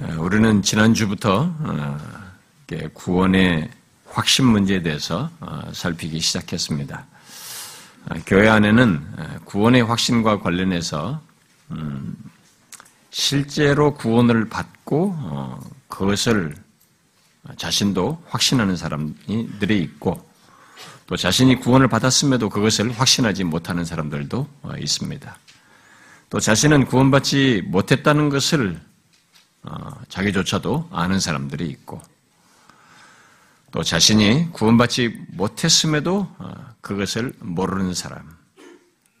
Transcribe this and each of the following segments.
우리는 지난주부터 어, 구원의 확신 문제에 대해서 어, 살피기 시작했습니다. 어, 교회 안에는 구원의 확신과 관련해서 음, 실제로 구원을 받고 그것을 자신도 확신하는 사람들이 있고 또 자신이 구원을 받았음에도 그것을 확신하지 못하는 사람들도 있습니다. 또 자신은 구원받지 못했다는 것을 어, 자기조차도 아는 사람들이 있고 또 자신이 구원받지 못했음에도 어, 그것을 모르는 사람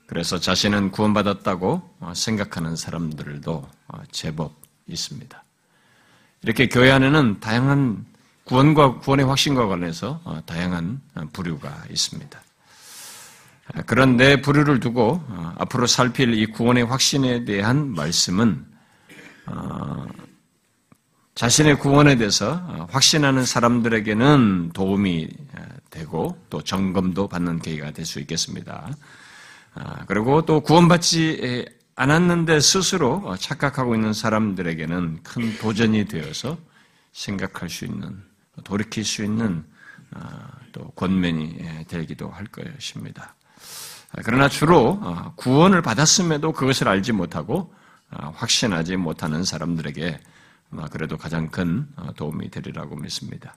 그래서 자신은 구원받았다고 어, 생각하는 사람들도 제법 있습니다. 이렇게 교회 안에는 다양한 구원과 구원의 확신과 관련해서 다양한 부류가 있습니다. 그런 내 부류를 두고 앞으로 살필 이 구원의 확신에 대한 말씀은 자신의 구원에 대해서 확신하는 사람들에게는 도움이 되고 또 점검도 받는 계기가 될 수 있겠습니다. 아, 그리고 또 구원받지 않았는데 스스로 착각하고 있는 사람들에게는 큰 도전이 되어서 생각할 수 있는, 돌이킬 수 있는 아, 또 권면이 되기도 할 것입니다. 아, 그러나 주로 구원을 받았음에도 그것을 알지 못하고 확신하지 못하는 사람들에게 그래도 가장 큰 어, 도움이 되리라고 믿습니다.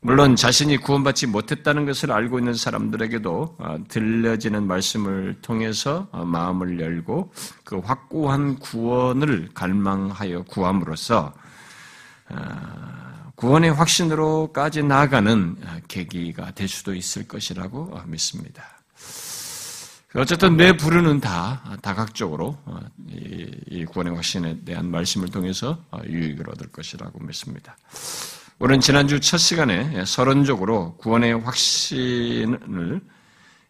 물론 자신이 구원받지 못했다는 것을 알고 있는 사람들에게도 어, 들려지는 말씀을 통해서 어, 마음을 열고 그 확고한 구원을 갈망하여 구함으로써 구원의 확신으로까지 나아가는 계기가 될 수도 있을 것이라고 믿습니다. 어쨌든 내 부르는 다 다각적으로 어, 이 구원의 확신에 대한 말씀을 통해서 어, 유익을 얻을 것이라고 믿습니다. 우리는 지난주 첫 시간에 서론적으로 구원의 확신을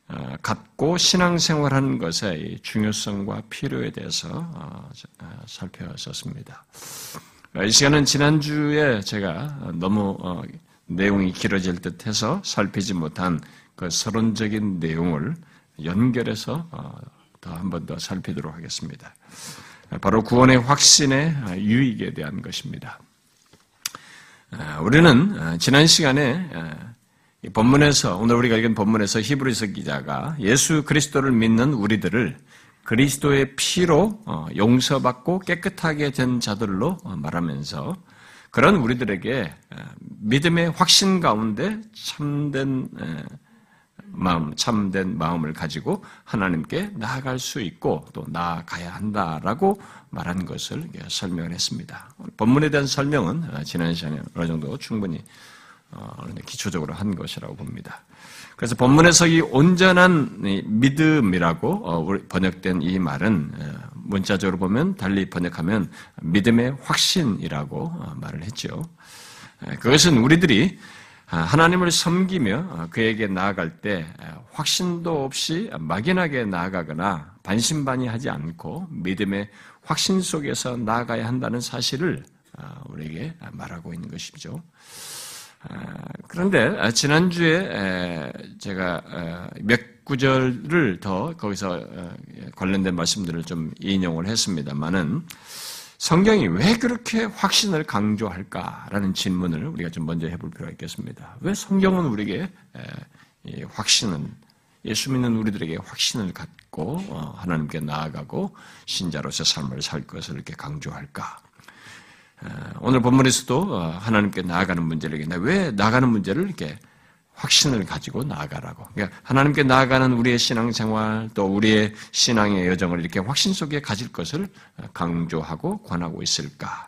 어, 갖고 신앙생활하는 것의 중요성과 필요에 대해서 살펴봤었습니다. 이 시간은 지난주에 제가 너무 내용이 길어질 듯 해서 살피지 못한 그 서론적인 내용을 연결해서 어, 더한 번 더 살피도록 하겠습니다. 바로 구원의 확신의 유익에 대한 것입니다. 어, 우리는 어, 지난 시간에 본문에서 오늘 우리가 읽은 본문에서 히브리서 기자가 예수 그리스도를 믿는 우리들을 그리스도의 피로 용서받고 깨끗하게 된 자들로 말하면서 그런 우리들에게 믿음의 확신 가운데 참된 마음, 참된 마음을 가지고 하나님께 나아갈 수 있고 또 나아가야 한다라고 말한 것을 설명을 했습니다. 본문에 대한 설명은 어, 지난 시간에 어느 정도 충분히 어, 기초적으로 한 것이라고 봅니다. 그래서 본문에서 이 온전한 믿음이라고 어, 번역된 이 말은 문자적으로 보면 달리 번역하면 믿음의 확신이라고 말을 했죠. 그것은 우리들이 아, 하나님을 섬기며 어, 그에게 나아갈 때 확신도 없이 막연하게 나아가거나 반신반의하지 않고 믿음의 확신 속에서 나아가야 한다는 사실을 어, 우리에게 말하고 있는 것이죠. 아, 그런데 지난주에 제가 몇 구절을 더 거기서 어, 관련된 말씀들을 좀 인용을 했습니다만은 성경이 왜 그렇게 확신을 강조할까라는 질문을 우리가 좀 먼저 해볼 필요가 있겠습니다. 왜 성경은 우리에게 확신은 예수 믿는 우리들에게 확신을 갖고 어, 하나님께 나아가고 신자로서 삶을 살 것을 이렇게 강조할까? 오늘 본문에서도 어, 하나님께 나아가는 문제를 왜 나가는 문제를 이렇게 확신을 가지고 나아가라고. 그러니까 하나님께 나아가는 우리의 신앙생활 또 우리의 신앙의 여정을 이렇게 확신 속에 가질 것을 강조하고 권하고 있을까?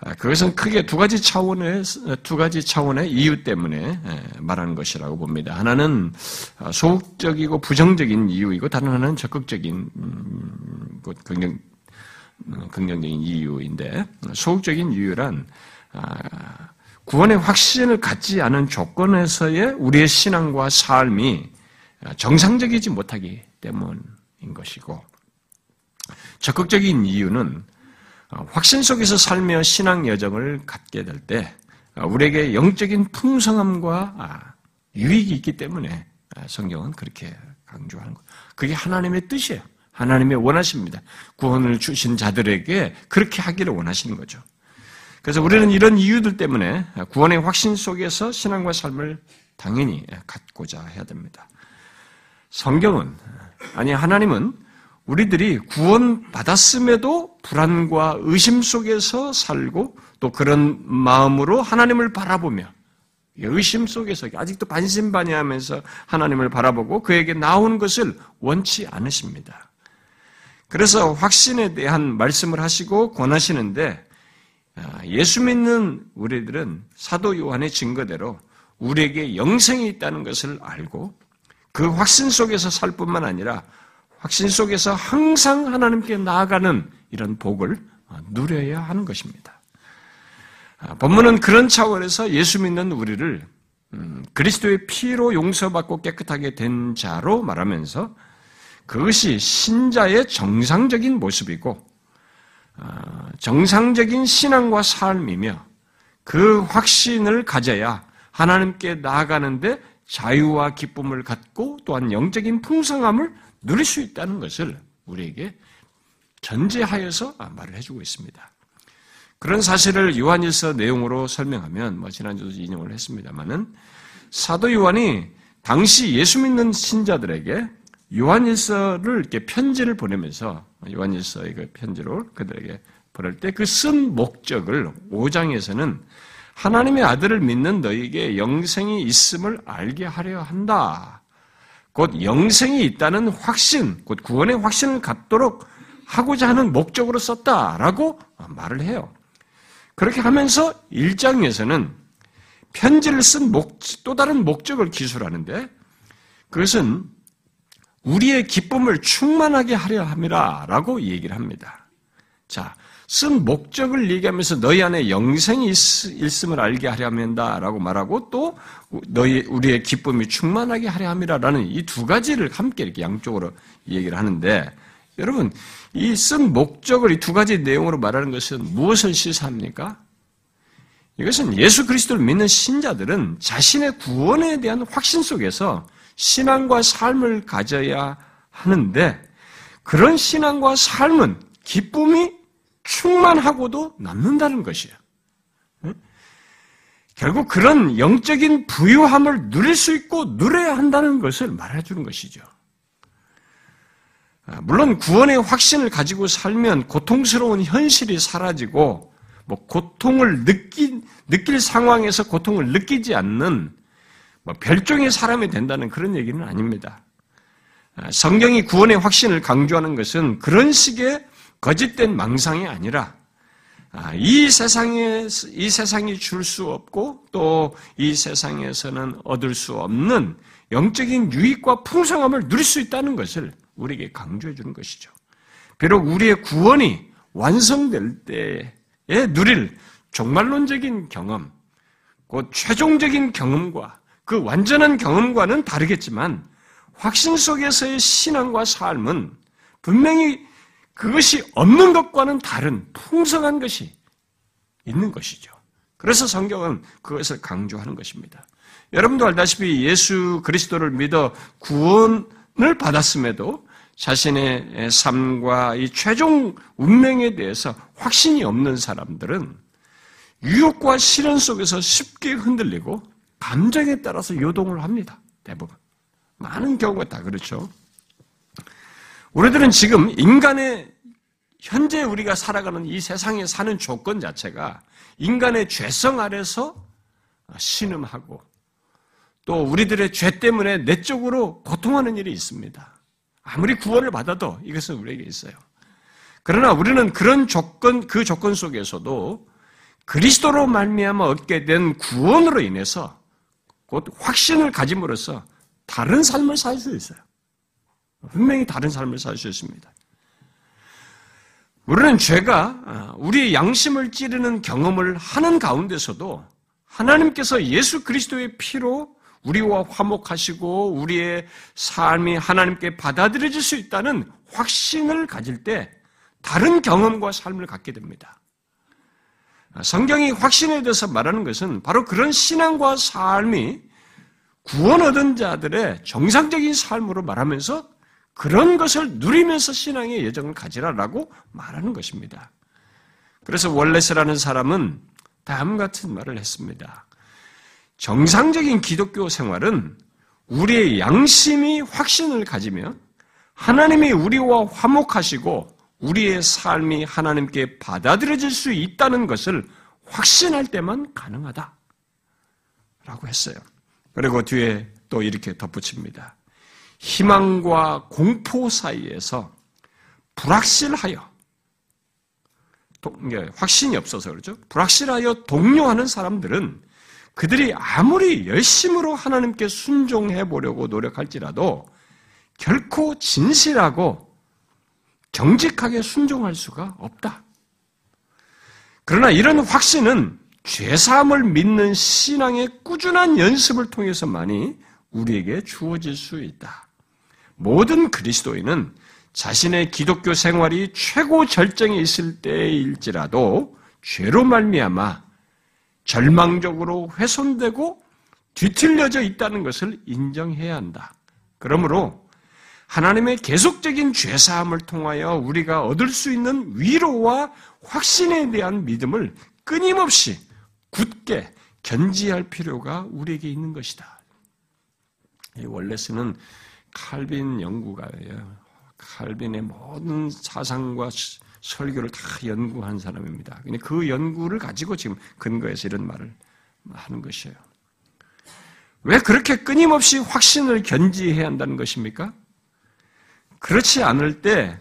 아, 그것은 크게 두 가지 차원의 두 가지 차원의 이유 때문에 말하는 것이라고 봅니다. 하나는 어, 소극적이고 부정적인 이유이고 다른 하나는 적극적인 음, 긍정 음, 긍정적인 이유인데 소극적인 이유란 아, 구원의 확신을 갖지 않은 조건에서의 우리의 신앙과 삶이 정상적이지 못하기 때문인 것이고, 적극적인 이유는 확신 속에서 살며 신앙 여정을 갖게 될 때, 우리에게 영적인 풍성함과 유익이 있기 때문에 성경은 그렇게 강조하는 것. 그게 하나님의 뜻이에요. 하나님의 원하십니다. 구원을 주신 자들에게 그렇게 하기를 원하시는 거죠. 그래서 우리는 이런 이유들 때문에 구원의 확신 속에서 신앙과 삶을 당연히 갖고자 해야 됩니다. 성경은, 아니, 하나님은 우리들이 구원받았음에도 불안과 의심 속에서 살고 또 그런 마음으로 하나님을 바라보며 의심 속에서 아직도 반신반의하면서 하나님을 바라보고 그에게 나온 것을 원치 않으십니다. 그래서 확신에 대한 말씀을 하시고 권하시는데 아, 예수 믿는 우리들은 사도 요한의 증거대로 우리에게 영생이 있다는 것을 알고 그 확신 속에서 살 뿐만 아니라 확신 속에서 항상 하나님께 나아가는 이런 복을 누려야 하는 것입니다. 아, 본문은 그런 차원에서 예수 믿는 우리를 음, 그리스도의 피로 용서받고 깨끗하게 된 자로 말하면서 그것이 신자의 정상적인 모습이고 아, 정상적인 신앙과 삶이며 그 확신을 가져야 하나님께 나아가는데 자유와 기쁨을 갖고 또한 영적인 풍성함을 누릴 수 있다는 것을 우리에게 전제하여서 말을 해주고 있습니다. 그런 사실을 요한일서 내용으로 설명하면 뭐 지난주도 인용을 했습니다만은 사도 요한이 당시 예수 믿는 신자들에게 요한일서를 이렇게 편지를 보내면서 요한일서의 그 편지로 그들에게 보낼 때 그 쓴 목적을 5장에서는 하나님의 아들을 믿는 너에게 영생이 있음을 알게 하려 한다. 곧 영생이 있다는 확신, 곧 구원의 확신을 갖도록 하고자 하는 목적으로 썼다라고 말을 해요. 그렇게 하면서 1장에서는 편지를 쓴 목, 또 다른 목적을 기술하는데 그것은 우리의 기쁨을 충만하게 하려 함이라 라고 얘기를 합니다. 자, 쓴 목적을 얘기하면서 너희 안에 영생이 있, 음을 알게 하려 합니다 라고 말하고 또 너희, 우리의 기쁨이 충만하게 하려 함이라 라는 이 두 가지를 함께 이렇게 양쪽으로 얘기를 하는데 여러분, 이 쓴 목적을 이 두 가지 내용으로 말하는 것은 무엇을 시사합니까? 이것은 예수 그리스도를 믿는 신자들은 자신의 구원에 대한 확신 속에서 신앙과 삶을 가져야 하는데 그런 신앙과 삶은 기쁨이 충만하고도 남는다는 것이에요. 결국 그런 영적인 부유함을 누릴 수 있고 누려야 한다는 것을 말해주는 것이죠. 아, 물론 구원의 확신을 가지고 살면 고통스러운 현실이 사라지고 뭐 고통을 느끼, 느낄 상황에서 고통을 느끼지 않는 뭐 별종의 사람이 된다는 그런 얘기는 아닙니다. 아, 성경이 구원의 확신을 강조하는 것은 그런 식의 거짓된 망상이 아니라 아, 이 세상에 이 세상이 줄 수 없고 또 이 세상에서는 얻을 수 없는 영적인 유익과 풍성함을 누릴 수 있다는 것을 우리에게 강조해 주는 것이죠. 비록 우리의 구원이 완성될 때에 누릴 종말론적인 경험, 곧 최종적인 경험과 그 완전한 경험과는 다르겠지만 확신 속에서의 신앙과 삶은 분명히 그것이 없는 것과는 다른 풍성한 것이 있는 것이죠. 그래서 성경은 그것을 강조하는 것입니다. 여러분도 알다시피 예수 그리스도를 믿어 구원을 받았음에도 자신의 삶과 이 최종 운명에 대해서 확신이 없는 사람들은 유혹과 시련 속에서 쉽게 흔들리고 감정에 따라서 요동을 합니다. 대부분. 많은 경우가 다 그렇죠. 우리들은 지금 인간의 현재 우리가 살아가는 이 세상에 사는 조건 자체가 인간의 죄성 아래서 신음하고 또 우리들의 죄 때문에 내적으로 고통하는 일이 있습니다. 아무리 구원을 받아도 이것은 우리에게 있어요. 그러나 우리는 그런 조건 그 조건 속에서도 그리스도로 말미암아 얻게 된 구원으로 인해서 곧 확신을 가짐으로써 다른 삶을 살 수 있어요. 분명히 다른 삶을 살 수 있습니다. 우리는 죄가 아, 우리의 양심을 찌르는 경험을 하는 가운데서도 하나님께서 예수 그리스도의 피로 우리와 화목하시고 우리의 삶이 하나님께 받아들여질 수 있다는 확신을 가질 때 다른 경험과 삶을 갖게 됩니다. 성경이 확신에 대해서 말하는 것은 바로 그런 신앙과 삶이 구원 얻은 자들의 정상적인 삶으로 말하면서 그런 것을 누리면서 신앙의 예정을 가지라라고 말하는 것입니다. 그래서 월레스라는 사람은 다음 같은 말을 했습니다. 정상적인 기독교 생활은 우리의 양심이 확신을 가지며 하나님이 우리와 화목하시고 우리의 삶이 하나님께 받아들여질 수 있다는 것을 확신할 때만 가능하다. 라고 했어요. 그리고 뒤에 또 이렇게 덧붙입니다. 희망과 공포 사이에서 불확실하여 확신이 없어서 그렇죠. 불확실하여 동료하는 사람들은 그들이 아무리 열심으로 하나님께 순종해 보려고 노력할지라도 결코 진실하고 정직하게 순종할 수가 없다. 그러나 이런 확신은 죄사함을 믿는 신앙의 꾸준한 연습을 통해서만이 우리에게 주어질 수 있다. 모든 그리스도인은 자신의 기독교 생활이 최고 절정에 있을 때일지라도 죄로 말미암아 절망적으로 훼손되고 뒤틀려져 있다는 것을 인정해야 한다. 그러므로 하나님의 계속적인 죄사함을 통하여 우리가 얻을 수 있는 위로와 확신에 대한 믿음을 끊임없이 굳게 견지할 필요가 우리에게 있는 것이다. 이 원래스는 칼빈 연구가예요. 칼빈의 모든 사상과 설교를 다 연구한 사람입니다. 근데 그 연구를 가지고 지금 근거해서 이런 말을 하는 것이에요. 왜 그렇게 끊임없이 확신을 견지해야 한다는 것입니까? 그렇지 않을 때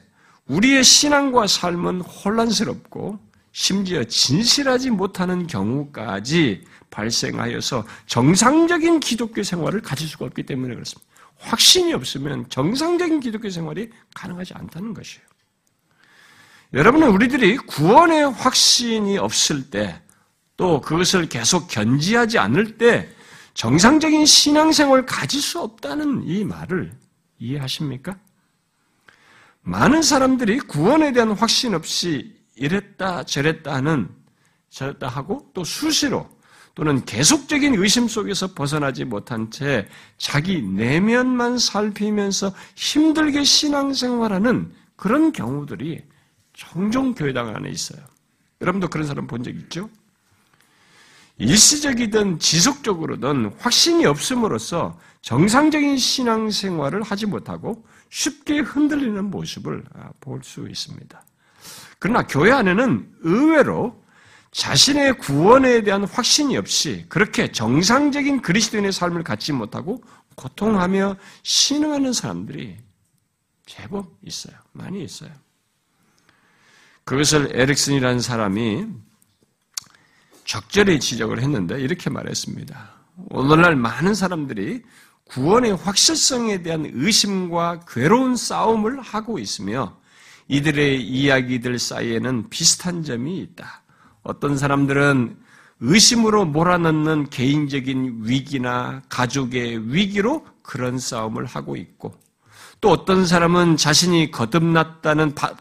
우리의 신앙과 삶은 혼란스럽고 심지어 진실하지 못하는 경우까지 발생하여서 정상적인 기독교 생활을 가질 수가 없기 때문에 그렇습니다. 확신이 없으면 정상적인 기독교 생활이 가능하지 않다는 것이에요. 여러분은 우리들이 구원의 확신이 없을 때, 또 그것을 계속 견지하지 않을 때, 정상적인 신앙생활을 가질 수 없다는 이 말을 이해하십니까? 많은 사람들이 구원에 대한 확신 없이 이랬다 저랬다 하는 저랬다 하고 또 수시로 또는 계속적인 의심 속에서 벗어나지 못한 채 자기 내면만 살피면서 힘들게 신앙생활하는 그런 경우들이 종종 교회당 안에 있어요. 여러분도 그런 사람 본 적 있죠? 일시적이든 지속적으로든 확신이 없음으로써 정상적인 신앙생활을 하지 못하고 쉽게 흔들리는 모습을 아, 볼수 있습니다. 그러나 교회 안에는 의외로 자신의 구원에 대한 확신이 없이 그렇게 정상적인 그리스도인의 삶을 갖지 못하고 고통하며 신음하는 사람들이 제법 있어요. 많이 있어요. 그것을 에릭슨이라는 사람이 적절히 지적을 했는데 이렇게 말했습니다. 오늘날 많은 사람들이 구원의 확실성에 대한 의심과 괴로운 싸움을 하고 있으며 이들의 이야기들 사이에는 비슷한 점이 있다. 어떤 사람들은 의심으로 몰아넣는 개인적인 위기나 가족의 위기로 그런 싸움을 하고 있고 또 어떤 사람은 자신이 거듭났다는 바,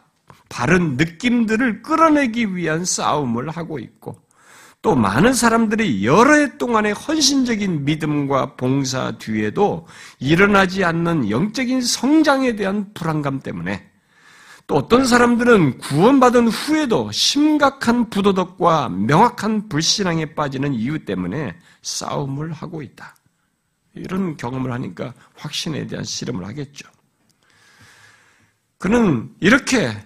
바른 느낌들을 끌어내기 위한 싸움을 하고 있고 또 많은 사람들이 여러 해 동안의 헌신적인 믿음과 봉사 뒤에도 일어나지 않는 영적인 성장에 대한 불안감 때문에 또 어떤 사람들은 구원받은 후에도 심각한 부도덕과 명확한 불신앙에 빠지는 이유 때문에 싸움을 하고 있다. 이런 경험을 하니까 확신에 대한 실험을 하겠죠. 그는 이렇게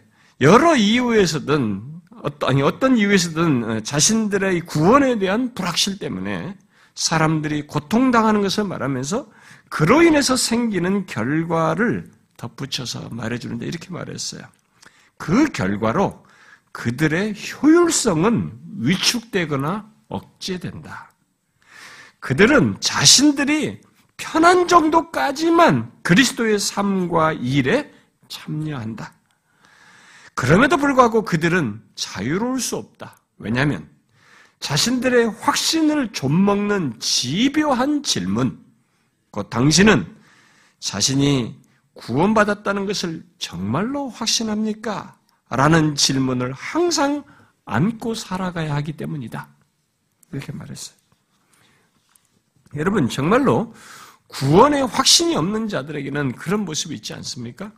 여러 이유에서든 아니 어떤 이유에서든 어, 자신들의 구원에 대한 불확실 때문에 사람들이 고통당하는 것을 말하면서 그로 인해서 생기는 결과를 덧붙여서 말해주는데 이렇게 말했어요. 그 결과로 그들의 효율성은 위축되거나 억제된다. 그들은 자신들이 편한 정도까지만 그리스도의 삶과 일에 참여한다. 그럼에도 불구하고 그들은 자유로울 수 없다. 왜냐하면 자신들의 확신을 좀먹는 집요한 질문, 곧 당신은 자신이 구원받았다는 것을 정말로 확신합니까? 라는 질문을 항상 안고 살아가야 하기 때문이다. 이렇게 말했어요. 여러분, 정말로 구원의 확신이 없는 자들에게는 그런 모습이 있지 않습니까?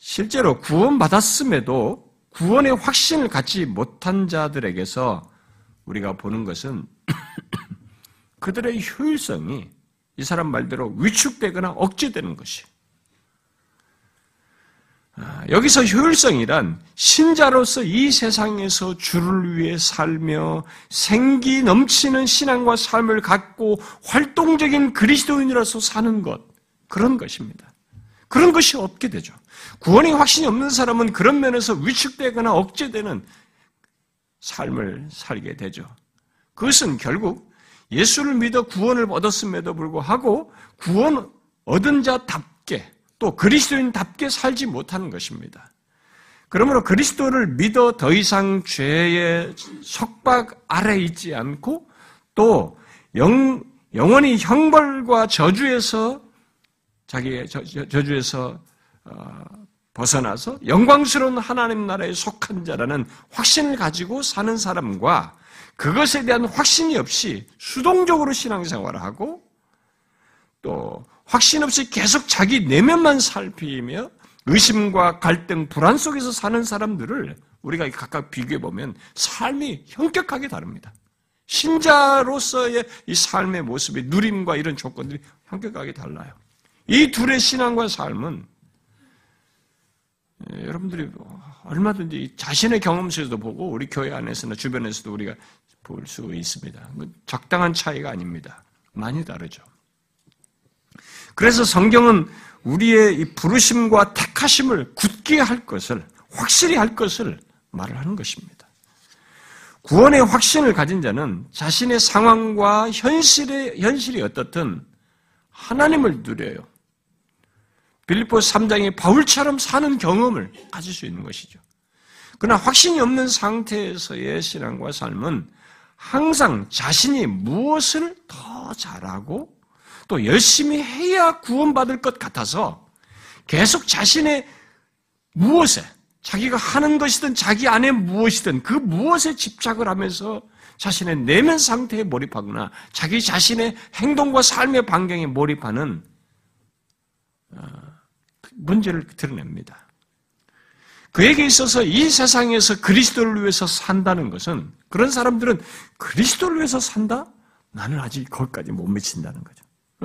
실제로 구원받았음에도 구원의 확신을 갖지 못한 자들에게서 우리가 보는 것은 그들의 효율성이 이 사람 말대로 위축되거나 억제되는 것이. 아, 여기서 효율성이란 신자로서 이 세상에서 주를 위해 살며 생기 넘치는 신앙과 삶을 갖고 활동적인 그리스도인이라서 사는 것, 그런 것입니다. 그런 것이 없게 되죠. 구원의 확신이 없는 사람은 그런 면에서 위축되거나 억제되는 삶을 살게 되죠. 그것은 결국 예수를 믿어 구원을 얻었음에도 불구하고 구원 얻은 자답게 또 그리스도인답게 살지 못하는 것입니다. 그러므로 그리스도를 믿어 더 이상 죄의 속박 아래 있지 않고 또 영, 영원히 형벌과 저주에서 자기의 저, 주에서 어, 벗어나서 영광스러운 하나님 나라에 속한 자라는 확신을 가지고 사는 사람과 그것에 대한 확신이 없이 수동적으로 신앙생활을 하고 또 확신 없이 계속 자기 내면만 살피며 의심과 갈등, 불안 속에서 사는 사람들을 우리가 각각 비교해 보면 삶이 현격하게 다릅니다. 신자로서의 이 삶의 모습이 누림과 이런 조건들이 현격하게 달라요. 이 둘의 신앙과 삶은 예, 여러분들이 얼마든지 자신의 경험 속에서도 보고 우리 교회 안에서나 주변에서도 우리가 볼 수 있습니다. 적당한 차이가 아닙니다. 많이 다르죠. 그래서 성경은 우리의 이 부르심과 택하심을 굳게 할 것을 확실히 할 것을 말을 하는 것입니다. 구원의 확신을 가진 자는 자신의 상황과 현실의 현실이 어떻든 하나님을 누려요. 빌리포 3장의 바울처럼 사는 경험을 가질 수 있는 것이죠. 그러나 확신이 없는 상태에서의 신앙과 삶은 항상 자신이 무엇을 더 잘하고 또 열심히 해야 구원받을 것 같아서 계속 자신의 무엇에 자기가 하는 것이든 자기 안에 무엇이든 그 무엇에 집착을 하면서 자신의 내면 상태에 몰입하거나 자기 자신의 행동과 삶의 반경에 몰입하는 어, 문제를 드러냅니다. 그에게 있어서 이 세상에서 그리스도를 위해서 산다는 것은 그런 사람들은 그리스도를 위해서 산다? 나는 아직 거기까지 못 미친다는 거죠.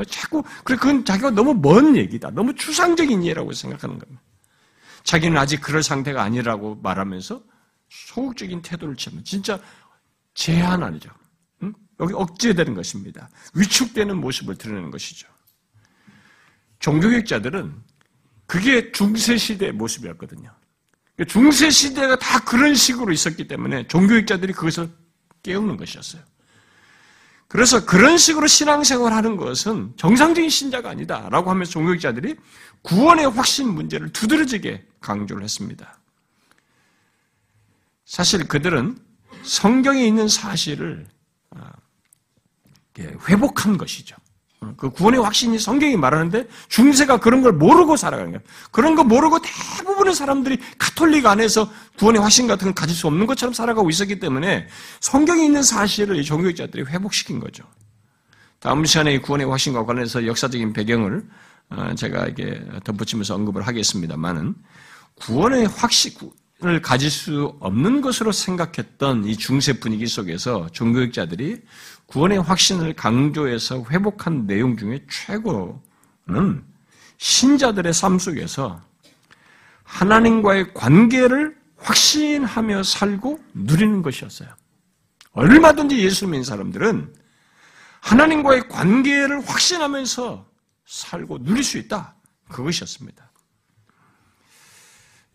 자꾸 그건 자기가 너무 먼 얘기다. 너무 추상적인 예라고 생각하는 겁니다. 자기는 아직 그럴 상태가 아니라고 말하면서 소극적인 태도를 취하면 진짜 제한 아니죠. 응? 여기 억제되는 것입니다. 위축되는 모습을 드러내는 것이죠. 종교개혁자들은 그게 중세시대의 모습이었거든요. 중세시대가 다 그런 식으로 있었기 때문에 종교학자들이 그것을 깨우는 것이었어요. 그래서 그런 식으로 신앙생활 하는 것은 정상적인 신자가 아니다. 라고 하면서 종교학자들이 구원의 확신 문제를 두드러지게 강조를 했습니다. 사실 그들은 성경에 있는 사실을 아, 회복한 것이죠. 그 구원의 확신이 성경이 말하는데 중세가 그런 걸 모르고 살아가는 거예요. 그런 거 모르고 대부분의 사람들이 카톨릭 안에서 구원의 확신 같은 걸 가질 수 없는 것처럼 살아가고 있었기 때문에 성경에 있는 사실을 이 종교학자들이 회복시킨 거죠. 다음 시간에 구원의 확신과 관련해서 역사적인 배경을 어, 제가 이게 덧붙이면서 언급을 하겠습니다만은 구원의 확신을 가질 수 없는 것으로 생각했던 이 중세 분위기 속에서 종교학자들이 구원의 확신을 강조해서 회복한 내용 중에 최고는 신자들의 삶 속에서 하나님과의 관계를 확신하며 살고 누리는 것이었어요. 얼마든지 예수 믿는 사람들은 하나님과의 관계를 확신하면서 살고 누릴 수 있다. 그것이었습니다.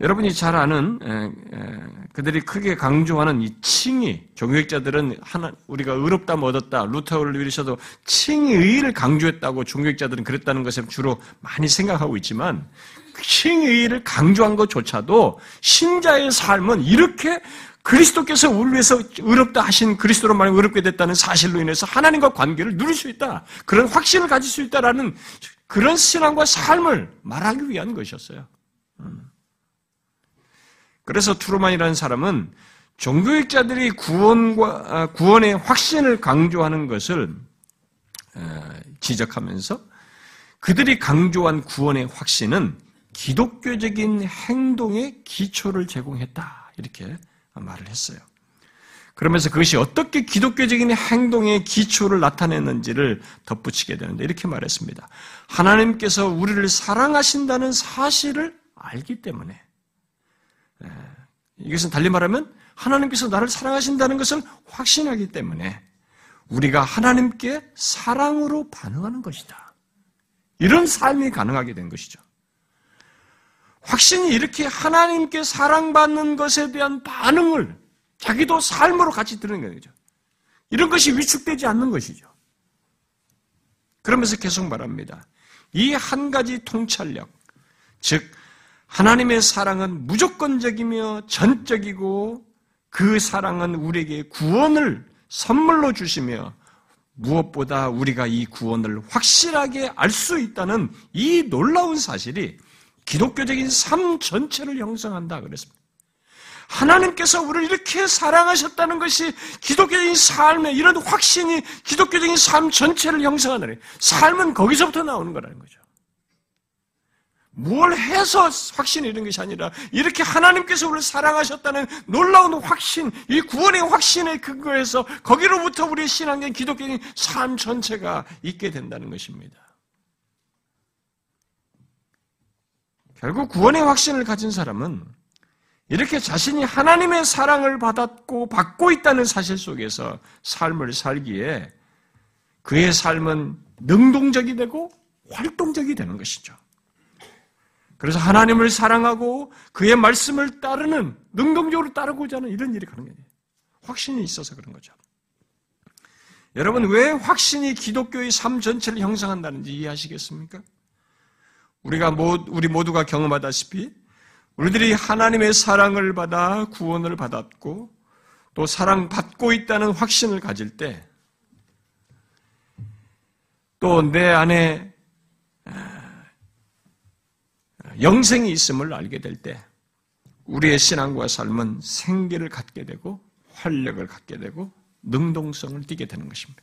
여러분이 잘 아는 그들이 크게 강조하는 이 칭의 종교학자들은 하나 우리가 의롭다 얻었다 루터를 위해서도 칭의를 강조했다고 종교학자들은 그랬다는 것을 주로 많이 생각하고 있지만 칭의를 강조한 것조차도 신자의 삶은 이렇게 그리스도께서 우리 위해서 의롭다 하신 그리스도로 말해 의롭게 됐다는 사실로 인해서 하나님과 관계를 누릴 수 있다. 그런 확신을 가질 수 있다라는 그런 신앙과 삶을 말하기 위한 것이었어요. 음. 그래서 투르만이라는 사람은 종교학자들이 구원과 아, 구원의 확신을 강조하는 것을 지적하면서 그들이 강조한 구원의 확신은 기독교적인 행동의 기초를 제공했다 이렇게 말을 했어요. 그러면서 그것이 어떻게 기독교적인 행동의 기초를 나타내는지를 덧붙이게 되는데 이렇게 말했습니다. 하나님께서 우리를 사랑하신다는 사실을 알기 때문에 예, 이것은 달리 말하면 하나님께서 나를 사랑하신다는 것을 확신하기 때문에 우리가 하나님께 사랑으로 반응하는 것이다. 이런 삶이 가능하게 된 것이죠. 확신이 이렇게 하나님께 사랑받는 것에 대한 반응을 자기도 삶으로 같이 드는 거죠. 이런 것이 위축되지 않는 것이죠. 그러면서 계속 말합니다. 이 한 가지 통찰력, 즉 하나님의 사랑은 무조건적이며 전적이고 그 사랑은 우리에게 구원을 선물로 주시며 무엇보다 우리가 이 구원을 확실하게 알 수 있다는 이 놀라운 사실이 기독교적인 삶 전체를 형성한다 그랬습니다. 하나님께서 우리를 이렇게 사랑하셨다는 것이 기독교적인 삶의 이런 확신이 기독교적인 삶 전체를 형성하는 삶은 거기서부터 나오는 거라는 거죠. 뭘 해서 확신이 이런 것이 아니라 이렇게 하나님께서 우리를 사랑하셨다는 놀라운 확신, 이 구원의 확신의 근거에서 거기로부터 우리의 신앙된 기독교적인 삶 전체가 있게 된다는 것입니다. 결국 구원의 확신을 가진 사람은 이렇게 자신이 하나님의 사랑을 받았고 받고 있다는 사실 속에서 삶을 살기에 그의 삶은 능동적이 되고 활동적이 되는 것이죠. 그래서 하나님을 사랑하고 그의 말씀을 따르는 능동적으로 따르고자 하는 이런 일이 거예요. 확신이 있어서 그런 거죠. 여러분 왜 확신이 기독교의 삶 전체를 형성한다는지 이해하시겠습니까? 우리가 모, 우리 모두가 경험하다시피 우리들이 하나님의 사랑을 받아 구원을 받았고 또 사랑받고 있다는 확신을 가질 때 또 내 안에 영생이 있음을 알게 될 때 우리의 신앙과 삶은 생기를 갖게 되고 활력을 갖게 되고 능동성을 띠게 되는 것입니다.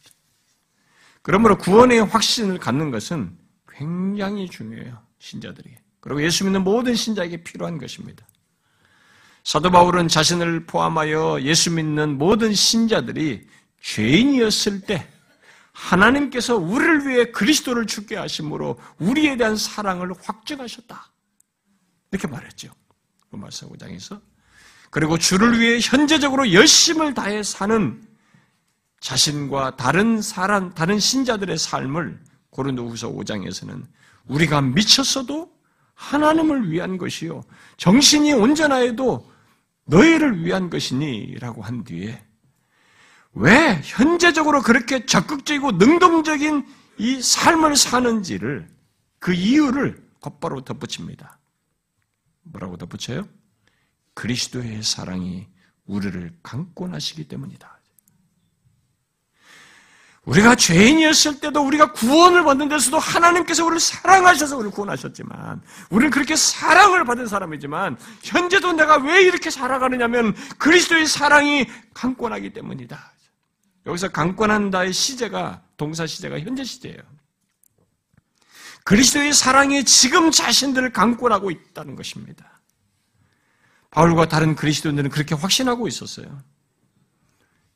그러므로 구원의 확신을 갖는 것은 굉장히 중요해요. 신자들에게. 그리고 예수 믿는 모든 신자에게 필요한 것입니다. 사도 바울은 자신을 포함하여 예수 믿는 모든 신자들이 죄인이었을 때 하나님께서 우리를 위해 그리스도를 죽게 하심으로 우리에 대한 사랑을 확증하셨다. 이렇게 말했죠. 로마서 5장에서. 그리고 주를 위해 현재적으로 열심을 다해 사는 자신과 다른 사람, 다른 신자들의 삶을 고린도후서 5장에서는 우리가 미쳤어도 하나님을 위한 것이요. 정신이 온전하여도 너희를 위한 것이니라고 한 뒤에 왜 현재적으로 그렇게 적극적이고 능동적인 이 삶을 사는지를 그 이유를 곧바로 덧붙입니다. 뭐라고 덧붙여요? 그리스도의 사랑이 우리를 강권하시기 때문이다. 우리가 죄인이었을 때도 우리가 구원을 받는 데서도 하나님께서 우리를 사랑하셔서 우리를 구원하셨지만 우리는 그렇게 사랑을 받은 사람이지만 현재도 내가 왜 이렇게 살아가느냐면 그리스도의 사랑이 강권하기 때문이다. 여기서 강권한다의 시제가 동사 시제가 현재 시제예요. 그리스도의 사랑이 지금 자신들을 강권하고 있다는 것입니다. 바울과 다른 그리스도인들은 그렇게 확신하고 있었어요.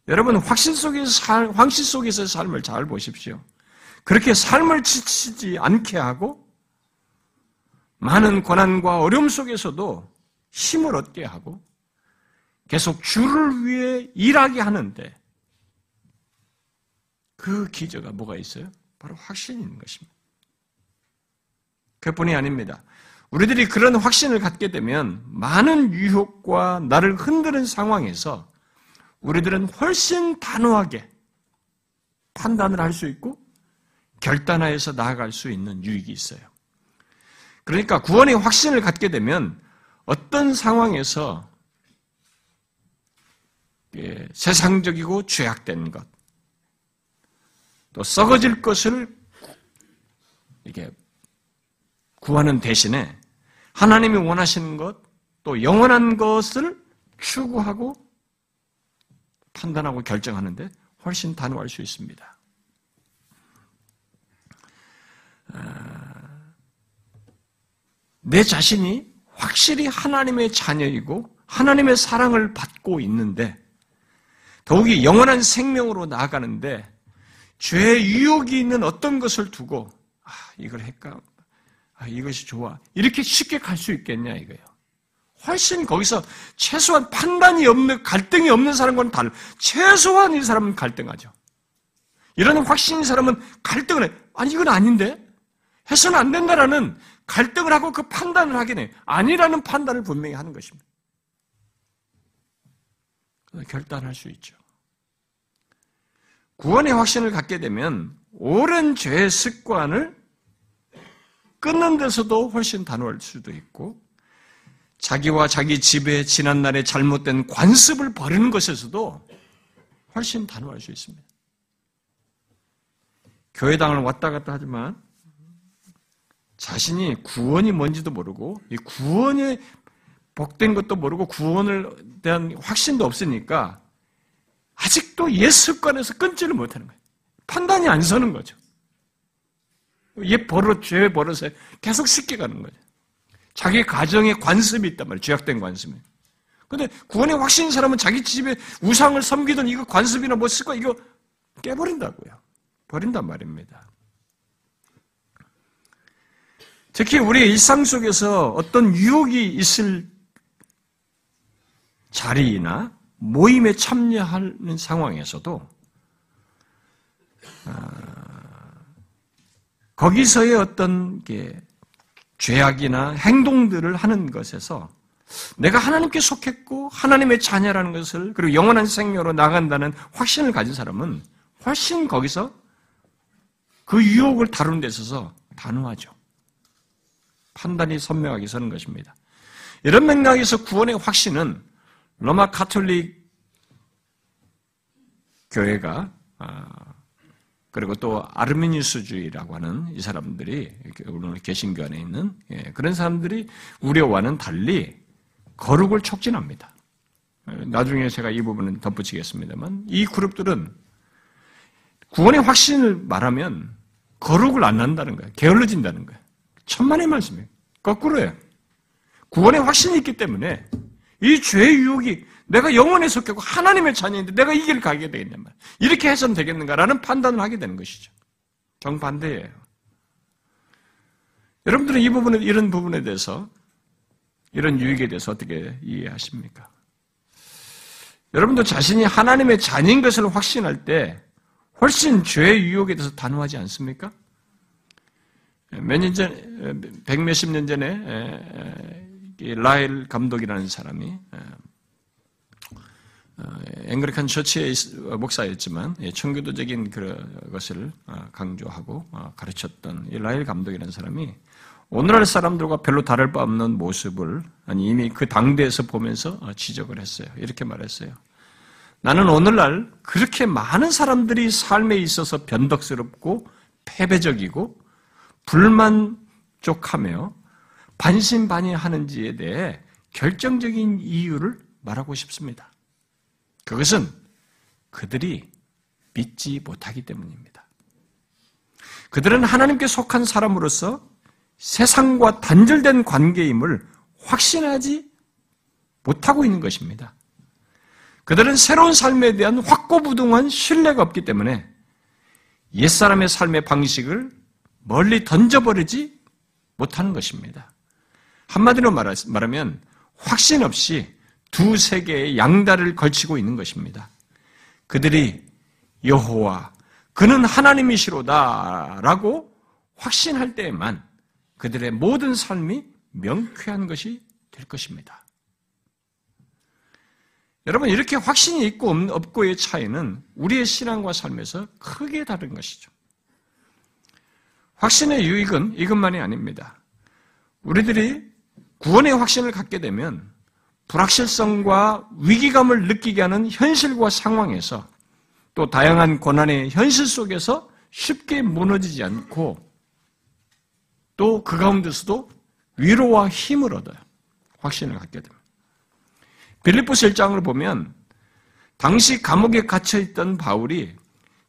여러분 확신 속에서 살, 황신 속에서 삶을 잘 보십시오. 그렇게 삶을 지치지 않게 하고 많은 고난과 어려움 속에서도 힘을 얻게 하고 계속 주를 위해 일하게 하는데 그 기저가 뭐가 있어요? 바로 있는 것입니다. 그뿐이 아닙니다. 우리들이 그런 확신을 갖게 되면 많은 유혹과 나를 흔드는 상황에서 우리들은 훨씬 단호하게 판단을 할 수 있고 결단하여서 나아갈 수 있는 유익이 있어요. 그러니까 구원의 확신을 갖게 되면 어떤 상황에서 예, 세상적이고 죄악된 것, 또 썩어질 것을 이게 구하는 대신에 하나님이 원하시는 것, 또 영원한 것을 추구하고 판단하고 결정하는데 훨씬 단호할 수 있습니다. 아, 내 자신이 확실히 하나님의 자녀이고 하나님의 사랑을 받고 있는데 더욱이 영원한 생명으로 나아가는데 죄의 유혹이 있는 어떤 것을 두고 아, 이걸 할까? 아, 이것이 좋아. 이렇게 쉽게 갈 수 있겠냐 이거예요. 훨씬 거기서 최소한 판단이 없는 갈등이 없는 사람과는 달라. 최소한 이 사람은 갈등하죠. 이런 확신인 사람은 갈등을 해. 아니 이건 아닌데 해서는 안 된다라는 갈등을 하고 그 판단을 하긴 해. 아니라는 판단을 분명히 하는 것입니다. 결단할 수 있죠. 구원의 확신을 갖게 되면 오랜 죄의 습관을 끊는 데서도 훨씬 단호할 수도 있고 자기와 자기 집의 지난날의 잘못된 관습을 버리는 것에서도 훨씬 단호할 수 있습니다. 교회당을 왔다 갔다 하지만 자신이 구원이 뭔지도 모르고 이 구원이 복된 것도 모르고 구원을 대한 확신도 없으니까 아직도 옛 습관에서 끊지를 못하는 거예요. 판단이 안 서는 거죠. 옛 버릇, 죄 버릇에 계속 씻겨가는 거죠. 자기 가정에 관습이 있단 말이에요. 죄악된 관습이. 근데 구원의 확신인 사람은 자기 집에 우상을 섬기던 이거 관습이나 뭐 습관 이거 깨버린다고요. 버린단 말입니다. 특히 우리 일상 속에서 어떤 유혹이 있을 자리나 모임에 참여하는 상황에서도 아, 거기서의 어떤 게 죄악이나 행동들을 하는 것에서 내가 하나님께 속했고 하나님의 자녀라는 것을 그리고 영원한 생명으로 나간다는 확신을 가진 사람은 훨씬 거기서 그 유혹을 다루는 데 있어서 단호하죠. 판단이 선명하게 서는 것입니다. 이런 맥락에서 구원의 확신은 로마 카톨릭 교회가 아, 그리고 또 아르미니스주의라고 하는 이 사람들이 오늘 개신교 안에 있는 예, 그런 사람들이 우려와는 달리 거룩을 촉진합니다. 나중에 제가 이 부분은 덧붙이겠습니다만 이 그룹들은 구원의 확신을 말하면 거룩을 안 한다는 거예요. 게을러진다는 거예요. 천만의 말씀이에요. 거꾸로예요. 구원의 확신이 있기 때문에 이 죄의 유혹이 내가 영원에 속했고 하나님의 자녀인데 내가 이 길을 가게 되겠냔 말. 이렇게 해서는 되겠는가라는 판단을 하게 되는 것이죠. 정반대예요. 여러분들은 이 부분에 이런 부분에 대해서 이런 유익에 대해서 어떻게 이해하십니까? 여러분도 자신이 하나님의 자녀인 것을 확신할 때 훨씬 죄의 유혹에 대해서 단호하지 않습니까? 몇 년 전, 백 몇십 년 전에 라일 감독이라는 사람이 어, 앵그리칸 처치의 목사였지만 예, 청교도적인 그것을 어, 강조하고 어, 가르쳤던 라일 감독이라는 사람이 오늘날 사람들과 별로 다를 바 없는 모습을 아니 이미 그 당대에서 보면서 지적을 했어요. 이렇게 말했어요. 나는 오늘날 그렇게 많은 사람들이 삶에 있어서 변덕스럽고 패배적이고 불만족하며 반신반의하는지에 대해 결정적인 이유를 말하고 싶습니다. 그것은 그들이 믿지 못하기 때문입니다. 그들은 하나님께 속한 사람으로서 세상과 단절된 관계임을 확신하지 못하고 있는 것입니다. 그들은 새로운 삶에 대한 확고부동한 신뢰가 없기 때문에 옛사람의 삶의 방식을 멀리 던져버리지 못하는 것입니다. 한마디로 말하면 확신 없이 두 세계의 양다를 걸치고 있는 것입니다. 그들이 여호와 그는 하나님이시로다라고 확신할 때에만 그들의 모든 삶이 명쾌한 것이 될 것입니다. 여러분 이렇게 확신이 있고 없고의 차이는 우리의 신앙과 삶에서 크게 다른 것이죠. 확신의 유익은 이것만이 아닙니다. 우리들이 구원의 확신을 갖게 되면 불확실성과 위기감을 느끼게 하는 현실과 상황에서 또 다양한 고난의 현실 속에서 쉽게 무너지지 않고 또 그 가운데서도 위로와 힘을 얻어요. 확신을 갖게 됩니다. 빌리포스 1장을 보면 당시 감옥에 갇혀 있던 바울이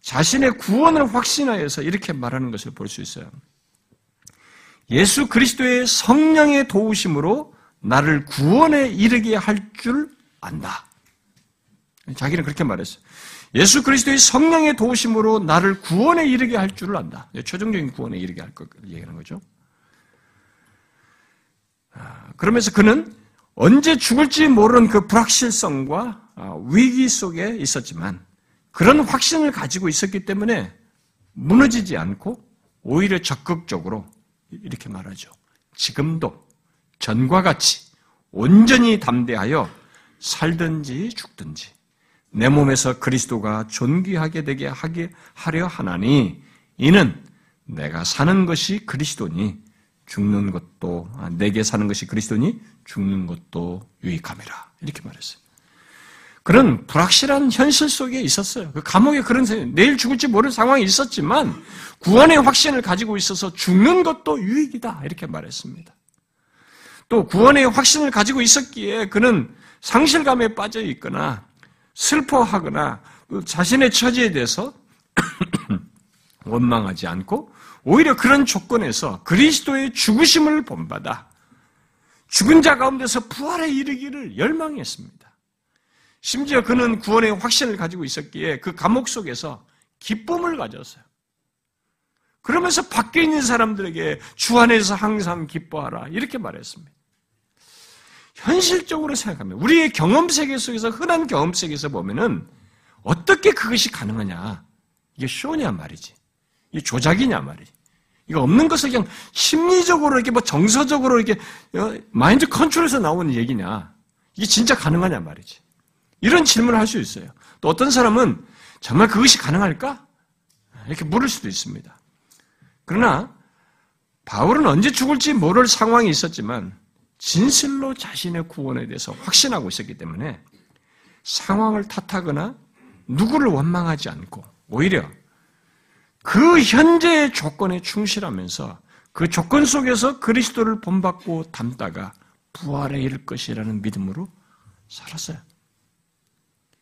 자신의 구원을 확신하여서 이렇게 말하는 것을 볼 수 있어요. 예수 그리스도의 성령의 도우심으로 나를 구원에 이르게 할 줄 안다. 자기는 그렇게 말했어요. 예수 그리스도의 성령의 도우심으로 나를 구원에 이르게 할 줄을 안다. 최종적인 구원에 이르게 할 것, 얘기하는 거죠. 아, 그러면서 그는 언제 죽을지 모르는 그 불확실성과 아, 위기 속에 있었지만 그런 확신을 가지고 있었기 때문에 무너지지 않고 오히려 적극적으로 이렇게 말하죠. 지금도 전과 같이 온전히 담대하여 살든지 죽든지 내 몸에서 그리스도가 존귀하게 되게 하게 하려 하나니 이는 내가 사는 것이 그리스도니 죽는 것도 아, 내게 사는 것이 그리스도니 죽는 것도 유익함이라 이렇게 말했어요. 그런 불확실한 현실 속에 있었어요. 그 감옥에 그런 내일 죽을지 모를 상황이 있었지만 구원의 확신을 가지고 있어서 죽는 것도 유익이다 이렇게 말했습니다. 또 구원의 확신을 가지고 있었기에 그는 상실감에 빠져 있거나 슬퍼하거나 자신의 처지에 대해서 원망하지 않고 오히려 그런 조건에서 그리스도의 죽으심을 본받아 죽은 자 가운데서 부활에 이르기를 열망했습니다. 심지어 그는 구원의 확신을 가지고 있었기에 그 감옥 속에서 기쁨을 가졌어요. 그러면서 밖에 있는 사람들에게 주 안에서 항상 기뻐하라 이렇게 말했습니다. 현실적으로 생각하면 우리의 경험 세계 속에서 흔한 경험 세계에서 보면은 어떻게 그것이 가능하냐? 이게 쇼냐 말이지. 이게 조작이냐 말이지. 이거 없는 것을 그냥 심리적으로 이렇게 뭐 정서적으로 이렇게 어, 마인드 컨트롤에서 나오는 얘기냐? 이게 진짜 가능하냐 말이지. 이런 질문을 할 수 있어요. 또 어떤 사람은 정말 그것이 가능할까? 이렇게 물을 수도 있습니다. 그러나 바울은 언제 죽을지 모를 상황이 있었지만 진실로 자신의 구원에 대해서 확신하고 있었기 때문에 상황을 탓하거나 누구를 원망하지 않고 오히려 그 현재의 조건에 충실하면서 그 조건 속에서 그리스도를 본받고 담다가 부활에 이를 것이라는 믿음으로 살았어요.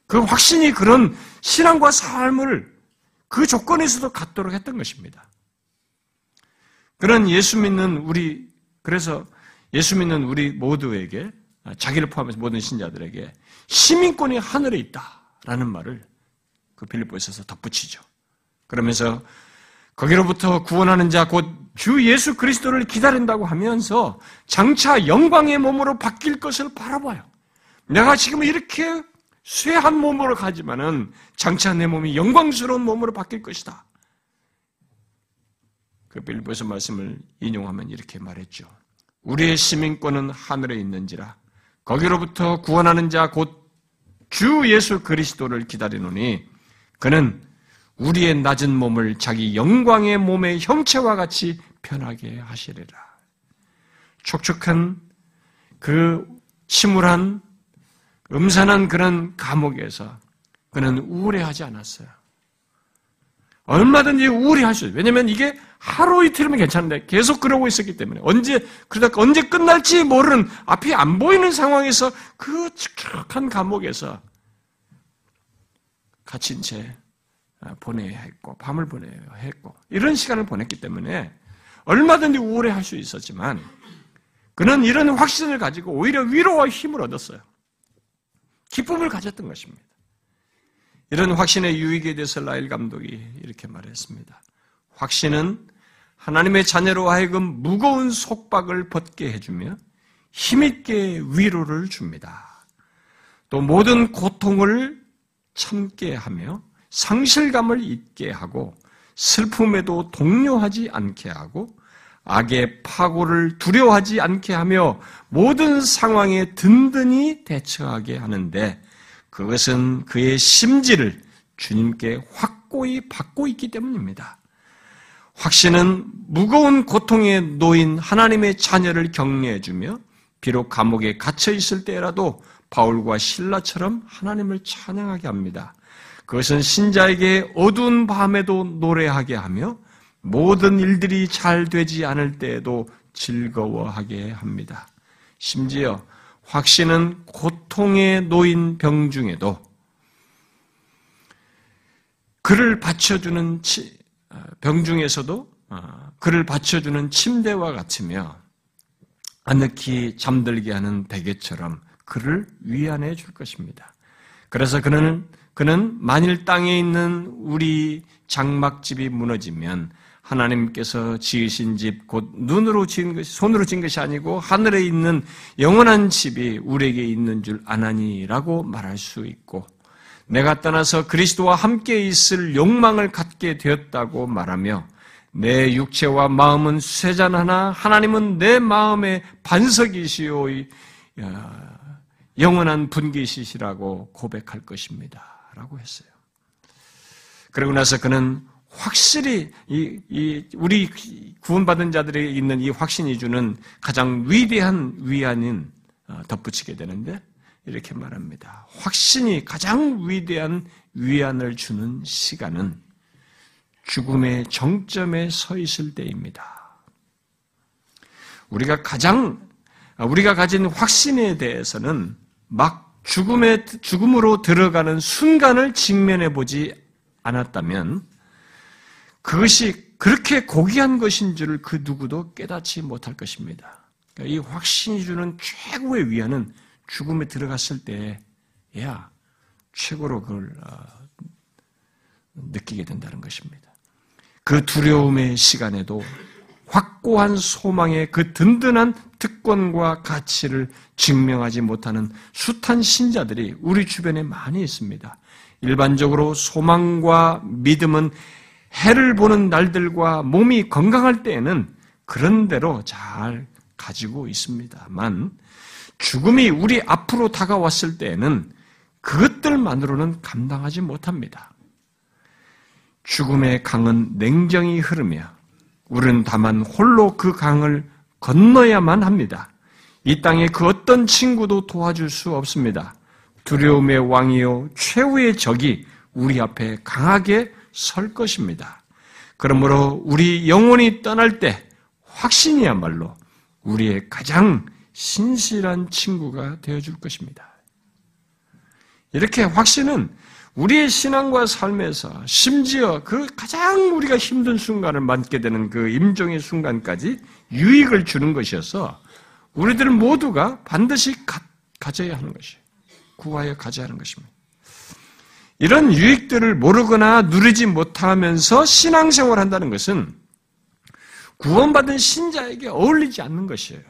그 확신이 그런 신앙과 삶을 그 조건에서도 갖도록 했던 것입니다. 그런 예수 믿는 우리, 그래서 예수 믿는 우리 모두에게, 자기를 포함해서 모든 신자들에게 시민권이 하늘에 있다라는 말을 그 빌립보에서 덧붙이죠. 그러면서 거기로부터 구원하는 자, 곧 주 예수 그리스도를 기다린다고 하면서 장차 영광의 몸으로 바뀔 것을 바라봐요. 내가 지금 이렇게 쇠한 몸으로 가지만은 장차 내 몸이 영광스러운 몸으로 바뀔 것이다. 그 빌보에서 말씀을 인용하면 이렇게 말했죠. 우리의 시민권은 하늘에 있는지라 거기로부터 구원하는 자 곧 주 예수 그리스도를 기다리노니 그는 우리의 낮은 몸을 자기 영광의 몸의 형체와 같이 편하게 하시리라. 촉촉한 그 침울한 음산한 그런 감옥에서 그는 우울해하지 않았어요. 얼마든지 우울해할 수 있어요. 왜냐면 이게 하루 이틀이면 괜찮은데 계속 그러고 있었기 때문에 언제 그러다 언제 끝날지 모르는 앞이 안 보이는 상황에서 그 촉촉한 감옥에서 갇힌 채 보내야 했고 밤을 보내야 했고 이런 시간을 보냈기 때문에 얼마든지 우울해 할 수 있었지만 그는 이런 확신을 가지고 오히려 위로와 힘을 얻었어요. 기쁨을 가졌던 것입니다. 이런 확신의 유익에 대해서 라일 감독이 이렇게 말했습니다. 확신은 하나님의 자녀로 하여금 무거운 속박을 벗게 해주며 힘있게 위로를 줍니다. 또 모든 고통을 참게 하며 상실감을 잊게 하고 슬픔에도 동요하지 않게 하고 악의 파고를 두려워하지 않게 하며 모든 상황에 든든히 대처하게 하는데 그것은 그의 심지를 주님께 확고히 받고 있기 때문입니다. 확신은 무거운 고통에 놓인 하나님의 자녀를 격려해주며 비록 감옥에 갇혀 있을 때라도 바울과 신라처럼 하나님을 찬양하게 합니다. 그것은 신자에게 어두운 밤에도 노래하게 하며 모든 일들이 잘 되지 않을 때에도 즐거워하게 합니다. 심지어 확신은 고통에 놓인 병 중에도 그를 받쳐주는 병 중에서도 어, 그를 받쳐주는 침대와 같으며 아늑히 잠들게 하는 베개처럼 그를 위안해 줄 것입니다. 그래서 그는 그는 만일 땅에 있는 우리 장막집이 무너지면 하나님께서 지으신 집, 곧 눈으로 지은 것이, 손으로 지은 것이 아니고 하늘에 있는 영원한 집이 우리에게 있는 줄 아나니라고 말할 수 있고, 내가 떠나서 그리스도와 함께 있을 욕망을 갖게 되었다고 말하며, 내 육체와 마음은 쇠잔 하나 하나님은 내 마음의 반석이시오, 영원한 분기시시라고 고백할 것입니다. 라고 했어요. 그러고 나서 그는 확실히 이, 이 우리 구원받은 자들에게 있는 이 확신이 주는 가장 위대한 위안인 어, 덧붙이게 되는데 이렇게 말합니다. 확신이 가장 위대한 위안을 주는 시간은 죽음의 정점에 서 있을 때입니다. 우리가 가장 우리가 가진 확신에 대해서는 막 죽음의 죽음으로 들어가는 순간을 직면해 보지 않았다면 그것이 그렇게 고귀한 것인 줄을 그 누구도 깨닫지 못할 것입니다. 그러니까 이 확신이 주는 최고의 위안은 죽음에 들어갔을 때야 최고로 그걸 어, 느끼게 된다는 것입니다. 그 두려움의 시간에도 확고한 소망의 그 든든한 특권과 가치를 증명하지 못하는 숱한 신자들이 우리 주변에 많이 있습니다. 일반적으로 소망과 믿음은 해를 보는 날들과 몸이 건강할 때에는 그런 대로 잘 가지고 있습니다만 죽음이 우리 앞으로 다가왔을 때에는 그것들만으로는 감당하지 못합니다. 죽음의 강은 냉정히 흐르며 우리는 다만 홀로 그 강을 건너야만 합니다. 이 땅에 그 어떤 친구도 도와줄 수 없습니다. 두려움의 왕이요 최후의 적이 우리 앞에 강하게 설 것입니다. 그러므로 우리 영혼이 떠날 때 확신이야말로 우리의 가장 신실한 친구가 되어줄 것입니다. 이렇게 확신은 우리의 신앙과 삶에서 심지어 그 가장 우리가 힘든 순간을 맞게 되는 그 임종의 순간까지 유익을 주는 것이어서 우리들 모두가 반드시 가, 져야 하는 것이에요. 구하여 가져야 하는 것입니다. 이런 유익들을 모르거나 누리지 못하면서 신앙생활 한다는 것은 구원받은 신자에게 어울리지 않는 것이에요.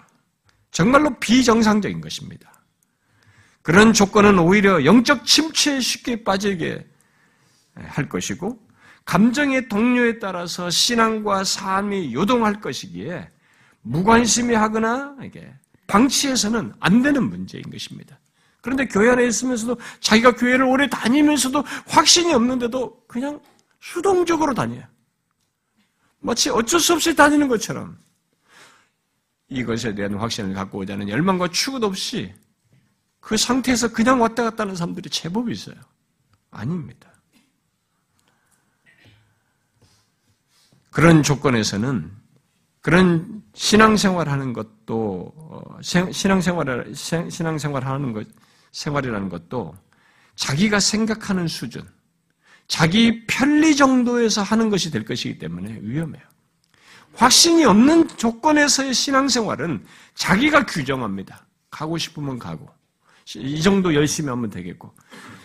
정말로 비정상적인 것입니다. 그런 조건은 오히려 영적 침체에 쉽게 빠지게 할 것이고, 감정의 동료에 따라서 신앙과 삶이 요동할 것이기에 무관심해 하거나 방치해서는 안 되는 문제인 것입니다. 그런데 교회 안에 있으면서도 자기가 교회를 오래 다니면서도 확신이 없는데도 그냥 수동적으로 다녀요. 마치 어쩔 수 없이 다니는 것처럼 이것에 대한 확신을 갖고 오자는 열망과 추구도 없이 그 상태에서 그냥 왔다 갔다 하는 사람들이 제법 있어요. 아닙니다. 그런 조건에서는 그런 신앙생활 하는 것도 어, 신앙생활 신앙생활 하는 것 생활이라는 것도 자기가 생각하는 수준, 자기 편리 정도에서 하는 것이 될 것이기 때문에 위험해요. 확신이 없는 조건에서의 신앙생활은 자기가 규정합니다. 가고 싶으면 가고, 이 정도 열심히 하면 되겠고,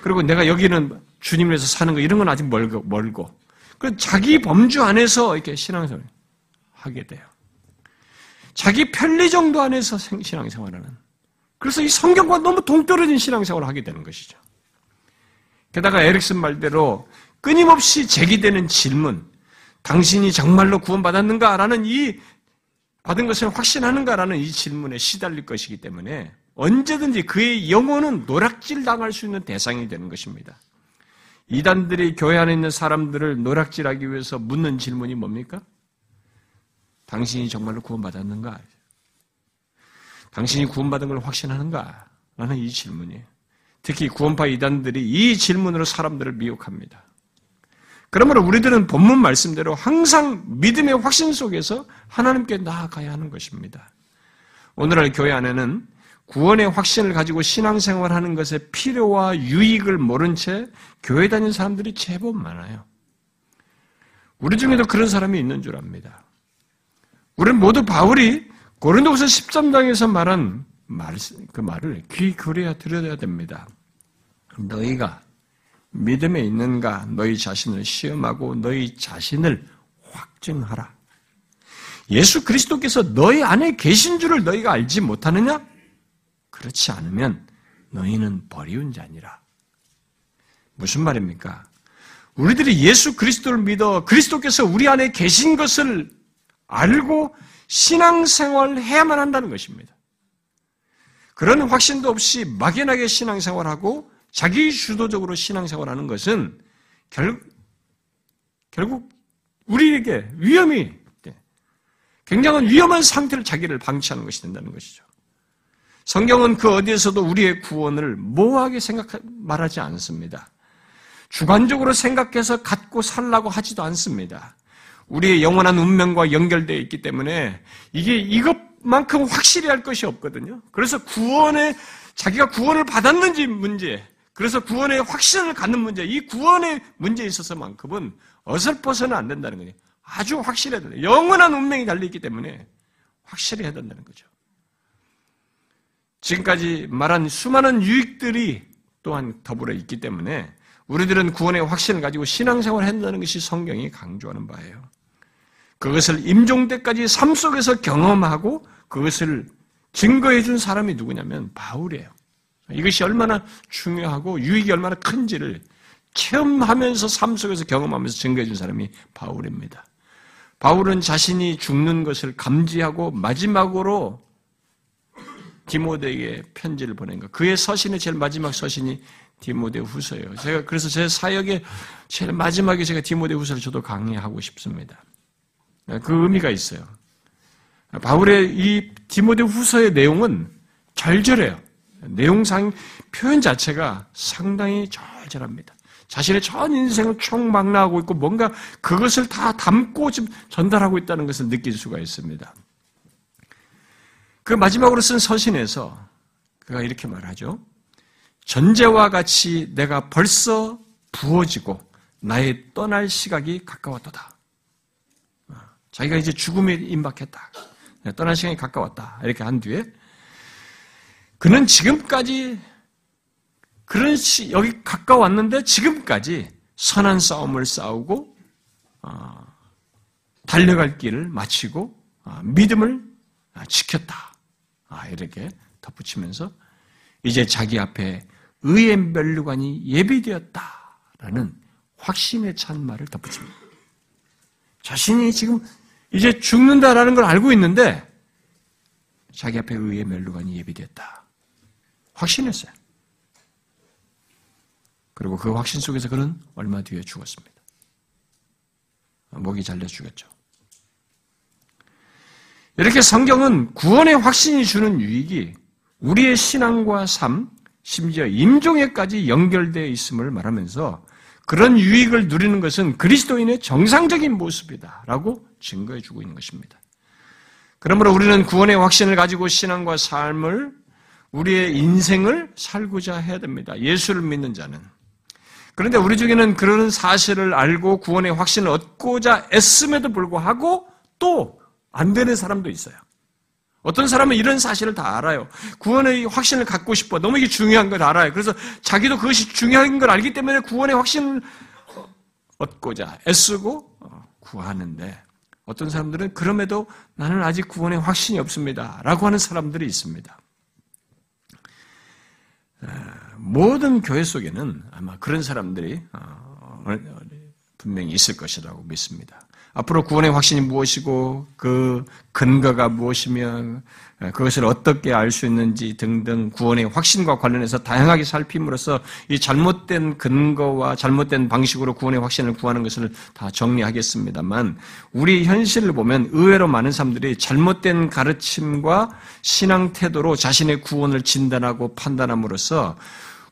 그리고 내가 여기는 주님을 위해서 사는 거 이런 건 아직 멀고, 멀고, 그 자기 범주 안에서 이렇게 신앙생활 하게 돼요. 자기 편리 정도 안에서 신앙생활하는 그래서 이 성경과 너무 동떨어진 신앙생활을 하게 되는 것이죠. 게다가 에릭슨 말대로 끊임없이 제기되는 질문, 당신이 정말로 구원받았는가라는 이 받은 것을 확신하는가라는 이 질문에 시달릴 것이기 때문에 언제든지 그의 영혼은 노락질 당할 수 있는 대상이 되는 것입니다. 이단들이 교회 안에 있는 사람들을 노락질하기 위해서 묻는 질문이 뭡니까? 당신이 정말로 구원받았는가? 당신이 구원받은 걸 확신하는가? 라는 이 질문이에요. 특히 구원파 이단들이 이 질문으로 사람들을 미혹합니다. 그러므로 우리들은 본문 말씀대로 항상 믿음의 확신 속에서 하나님께 나아가야 하는 것입니다. 오늘날 교회 안에는 구원의 확신을 가지고 신앙생활 하는 것의 필요와 유익을 모른 채 교회 다니는 사람들이 제법 많아요. 우리 중에도 그런 사람이 있는 줄 압니다. 우리는 모두 바울이 고린도후서 13장에서 말한 말, 그 말을 귀 기울여야 들어야 됩니다. 너희가 믿음에 있는가 너희 자신을 시험하고 너희 자신을 확증하라. 예수 그리스도께서 너희 안에 계신 줄을 너희가 알지 못하느냐? 그렇지 않으면 너희는 버리운 자니라. 무슨 말입니까? 우리들이 예수 그리스도를 믿어 그리스도께서 우리 안에 계신 것을 알고 신앙생활 해야만 한다는 것입니다. 그런 확신도 없이 막연하게 신앙생활하고 자기 주도적으로 신앙생활하는 것은 결, 결국 우리에게 위험이 굉장한 위험한 상태를 자기를 방치하는 것이 된다는 것이죠. 성경은 그 어디에서도 우리의 구원을 모호하게 생각 말하지 않습니다. 주관적으로 생각해서 갖고 살라고 하지도 않습니다. 우리의 영원한 운명과 연결되어 있기 때문에 이게 이것만큼 확실히 할 것이 없거든요. 그래서 구원에 자기가 구원을 받았는지 문제, 그래서 구원의 확신을 갖는 문제, 이 구원의 문제에 있어서만큼은 어설퍼서는 안 된다는 거예요. 아주 확실해야 된다. 영원한 운명이 달려있기 때문에 확실해야 된다는 거죠. 지금까지 말한 수많은 유익들이 또한 더불어 있기 때문에 우리들은 구원의 확신을 가지고 신앙생활을 한다는 것이 성경이 강조하는 바예요. 그것을 임종 때까지 삶 속에서 경험하고 그것을 증거해 준 사람이 누구냐면 바울이에요. 이것이 얼마나 중요하고 유익이 얼마나 큰지를 체험하면서 삶 속에서 경험하면서 증거해 준 사람이 바울입니다. 바울은 자신이 죽는 것을 감지하고 마지막으로 디모데에게 편지를 보낸 거. 그의 서신의 제일 마지막 서신이 디모데 후서예요. 제가 그래서 제 사역의 제일 마지막에 제가 디모데 후서를 저도 강의하고 싶습니다. 그 의미가 있어요. 바울의 이 디모데 후서의 내용은 절절해요. 내용상 표현 자체가 상당히 절절합니다. 자신의 전 인생을 총망라하고 있고 뭔가 그것을 다 담고 지금 전달하고 있다는 것을 느낄 수가 있습니다. 그 마지막으로 쓴 서신에서 그가 이렇게 말하죠. 전제와 같이 내가 벌써 부어지고 나의 떠날 시각이 가까웠다 자기가 이제 죽음에 임박했다. 떠날 시간이 가까웠다. 이렇게 한 뒤에 그는 지금까지 그런 시, 여기 가까웠는데 지금까지 선한 싸움을 싸우고 어, 달려갈 길을 마치고 어, 믿음을 지켰다. 아, 이렇게 덧붙이면서 이제 자기 앞에 의의 멸류관이 예비되었다라는 확신에 찬 말을 덧붙입니다. 자신이 지금 이제 죽는다라는 걸 알고 있는데 자기 앞에 의의 멸류관이 예비되었다. 확신했어요. 그리고 그 확신 속에서 그는 얼마 뒤에 죽었습니다. 목이 잘려 죽었죠. 이렇게 성경은 구원의 확신이 주는 유익이 우리의 신앙과 삶, 심지어 임종에까지 연결되어 있음을 말하면서 그런 유익을 누리는 것은 그리스도인의 정상적인 모습이다라고 증거해 주고 있는 것입니다. 그러므로 우리는 구원의 확신을 가지고 신앙과 삶을 우리의 인생을 살고자 해야 됩니다. 예수를 믿는 자는. 그런데 우리 중에는 그런 사실을 알고 구원의 확신을 얻고자 애씀에도 불구하고 또 안 되는 사람도 있어요. 어떤 사람은 이런 사실을 다 알아요. 구원의 확신을 갖고 싶어. 너무 이게 중요한 걸 알아요. 그래서 자기도 그것이 중요한 걸 알기 때문에 구원의 확신을 얻고자 애쓰고 어, 구하는데 어떤 사람들은 그럼에도 나는 아직 구원의 확신이 없습니다. 라고 하는 사람들이 있습니다. 모든 교회 속에는 아마 그런 사람들이 어, 어, 분명히 있을 것이라고 믿습니다. 앞으로 구원의 확신이 무엇이고 그 근거가 무엇이며 그것을 어떻게 알 수 있는지 등등 구원의 확신과 관련해서 다양하게 살핌으로써 이 잘못된 근거와 잘못된 방식으로 구원의 확신을 구하는 것을 다 정리하겠습니다만 우리 현실을 보면 의외로 많은 사람들이 잘못된 가르침과 신앙 태도로 자신의 구원을 진단하고 판단함으로써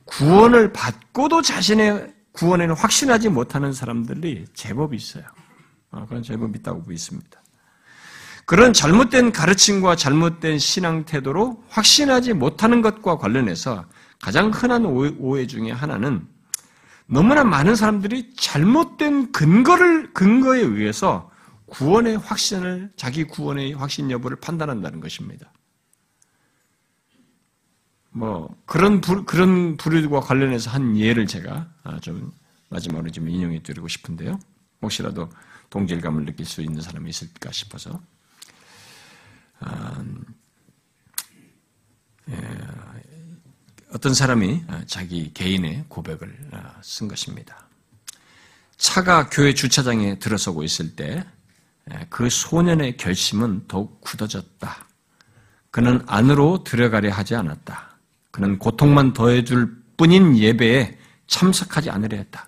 구원을 받고도 자신의 구원에는 확신하지 못하는 사람들이 제법 있어요. 아, 그런 제법 있다고 믿습니다. 그런 잘못된 가르침과 잘못된 신앙 태도로 확신하지 못하는 것과 관련해서 가장 흔한 오해 중에 하나는 너무나 많은 사람들이 잘못된 근거를 근거에 의해서 구원의 확신을 자기 구원의 확신 여부를 판단한다는 것입니다. 뭐 그런 부, 그런 부류와 관련해서 한 예를 제가 아, 좀 마지막으로 좀 인용해 드리고 싶은데요. 혹시라도 동질감을 느낄 수 있는 사람이 있을까 싶어서 아, 예, 어떤 사람이 자기 개인의 고백을 아, 쓴 것입니다. 차가 교회 주차장에 들어서고 있을 때 그 소년의 결심은 더욱 굳어졌다. 그는 안으로 들어가려 하지 않았다. 그는 고통만 더해줄 뿐인 예배에 참석하지 않으려 했다.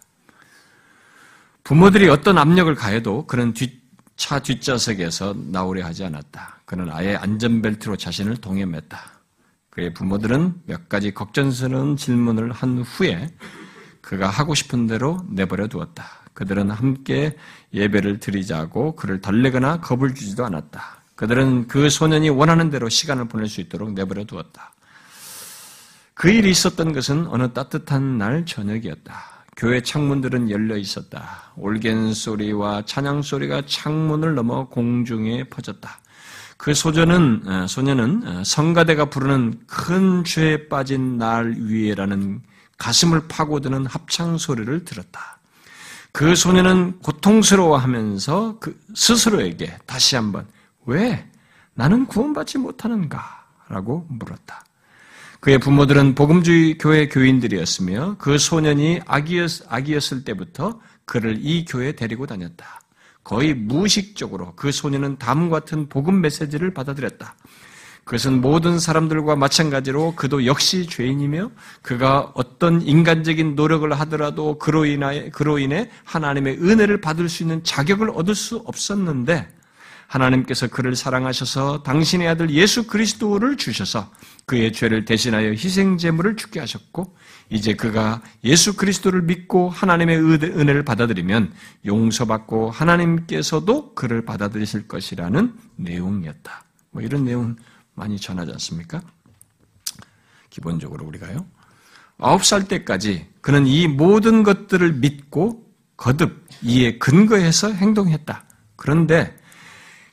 부모들이 어떤 압력을 가해도 그는 뒷, 차 뒷좌석에서 나오려 하지 않았다. 그는 아예 안전벨트로 자신을 동여맸다. 그의 부모들은 몇 가지 걱정스러운 질문을 한 후에 그가 하고 싶은 대로 내버려 두었다. 그들은 함께 예배를 드리자고 그를 덜내거나 겁을 주지도 않았다. 그들은 그 소년이 원하는 대로 시간을 보낼 수 있도록 내버려 두었다. 그 일이 있었던 것은 어느 따뜻한 날 저녁이었다. 교회 창문들은 열려 있었다. 올겐 소리와 찬양 소리가 창문을 넘어 공중에 퍼졌다. 그 소녀는 어, 소녀는 어, 성가대가 부르는 큰 죄에 빠진 날 위에라는 가슴을 파고드는 합창 소리를 들었다. 그 소녀는 고통스러워하면서 그 스스로에게 다시 한번 왜 나는 구원받지 못하는가? 라고 물었다. 그의 부모들은 복음주의 교회 교인들이었으며 그 소년이 아기였, 아기였을 때부터 그를 이 교회에 데리고 다녔다. 거의 무의식적으로 그 소년은 다음 같은 복음 메시지를 받아들였다. 그것은 모든 사람들과 마찬가지로 그도 역시 죄인이며 그가 어떤 인간적인 노력을 하더라도 그로 인해, 그로 인해 하나님의 은혜를 받을 수 있는 자격을 얻을 수 없었는데 하나님께서 그를 사랑하셔서 당신의 아들 예수 그리스도를 주셔서 그의 죄를 대신하여 희생 제물을 죽게 하셨고 이제 그가 예수 그리스도를 믿고 하나님의 은혜를 받아들이면 용서받고 하나님께서도 그를 받아들이실 것이라는 내용이었다. 뭐 이런 내용 많이 전하지 않습니까? 기본적으로 우리가요. 아홉 살 때까지 그는 이 모든 것들을 믿고 거듭 이에 근거해서 행동했다. 그런데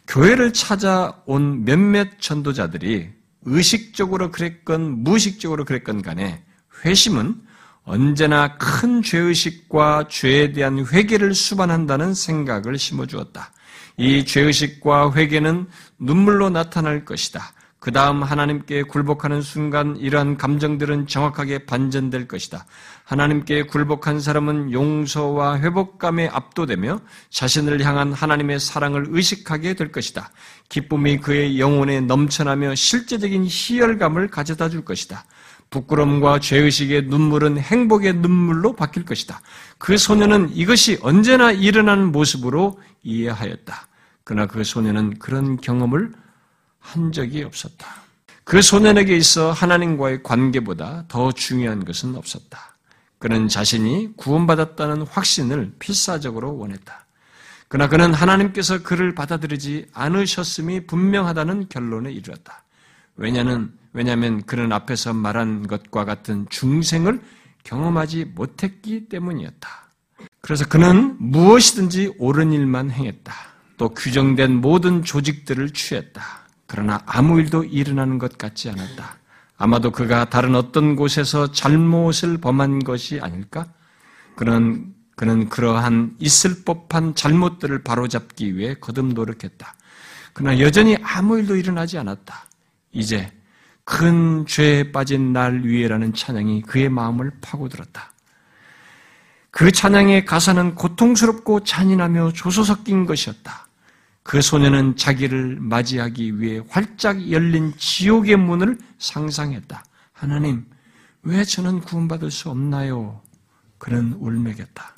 교회를 찾아온 몇몇 전도자들이 의식적으로 그랬건 무의식적으로 그랬건 간에 회심은 언제나 큰 죄의식과 죄에 대한 회개를 수반한다는 생각을 심어주었다. 이 죄의식과 회개는 눈물로 나타날 것이다. 그 다음 하나님께 굴복하는 순간 이러한 감정들은 정확하게 반전될 것이다. 하나님께 굴복한 사람은 용서와 회복감에 압도되며 자신을 향한 하나님의 사랑을 의식하게 될 것이다. 기쁨이 그의 영혼에 넘쳐나며 실제적인 희열감을 가져다 줄 것이다. 부끄럼과 죄의식의 눈물은 행복의 눈물로 바뀔 것이다. 그 소녀는 이것이 언제나 일어나는 모습으로 이해하였다. 그러나 그 소녀는 그런 경험을 한 적이 없었다. 그 소년에게 있어 하나님과의 관계보다 더 중요한 것은 없었다. 그는 자신이 구원받았다는 확신을 필사적으로 원했다. 그러나 그는 하나님께서 그를 받아들이지 않으셨음이 분명하다는 결론에 이르렀다. 왜냐는, 왜냐하면 그는 앞에서 말한 것과 같은 중생을 경험하지 못했기 때문이었다. 그래서 그는 무엇이든지 옳은 일만 행했다. 또 규정된 모든 조직들을 취했다. 그러나 아무 일도 일어나는 것 같지 않았다. 아마도 그가 다른 어떤 곳에서 잘못을 범한 것이 아닐까? 그는, 그는 그러한 있을 법한 잘못들을 바로잡기 위해 거듭 노력했다. 그러나 여전히 아무 일도 일어나지 않았다. 이제 큰 죄에 빠진 날 위에라는 찬양이 그의 마음을 파고들었다. 그 찬양의 가사는 고통스럽고 잔인하며 조소 섞인 것이었다. 그 소녀는 자기를 맞이하기 위해 활짝 열린 지옥의 문을 상상했다. 하나님, 왜 저는 구원받을 수 없나요? 그는 울먹였다.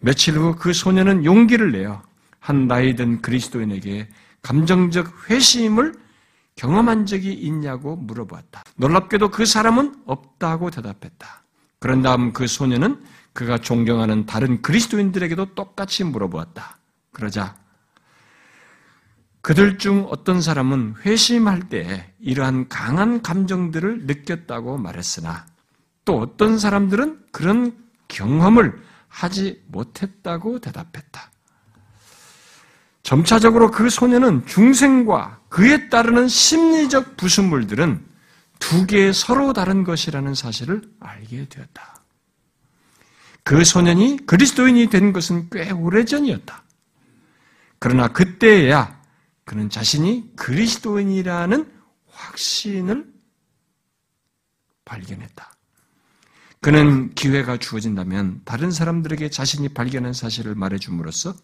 며칠 후 그 소녀는 용기를 내어 한 나이 든 그리스도인에게 감정적 회심을 경험한 적이 있냐고 물어보았다. 놀랍게도 그 사람은 없다고 대답했다. 그런 다음 그 소녀는 그가 존경하는 다른 그리스도인들에게도 똑같이 물어보았다. 그러자 그들 중 어떤 사람은 회심할 때 이러한 강한 감정들을 느꼈다고 말했으나 또 어떤 사람들은 그런 경험을 하지 못했다고 대답했다. 점차적으로 그 소녀는 중생과 그에 따르는 심리적 부수물들은 두 개의 서로 다른 것이라는 사실을 알게 되었다. 그 소년이 그리스도인이 된 것은 꽤 오래전이었다. 그러나 그때야 그는 자신이 그리스도인이라는 확신을 발견했다. 그는 기회가 주어진다면 다른 사람들에게 자신이 발견한 사실을 말해줌으로써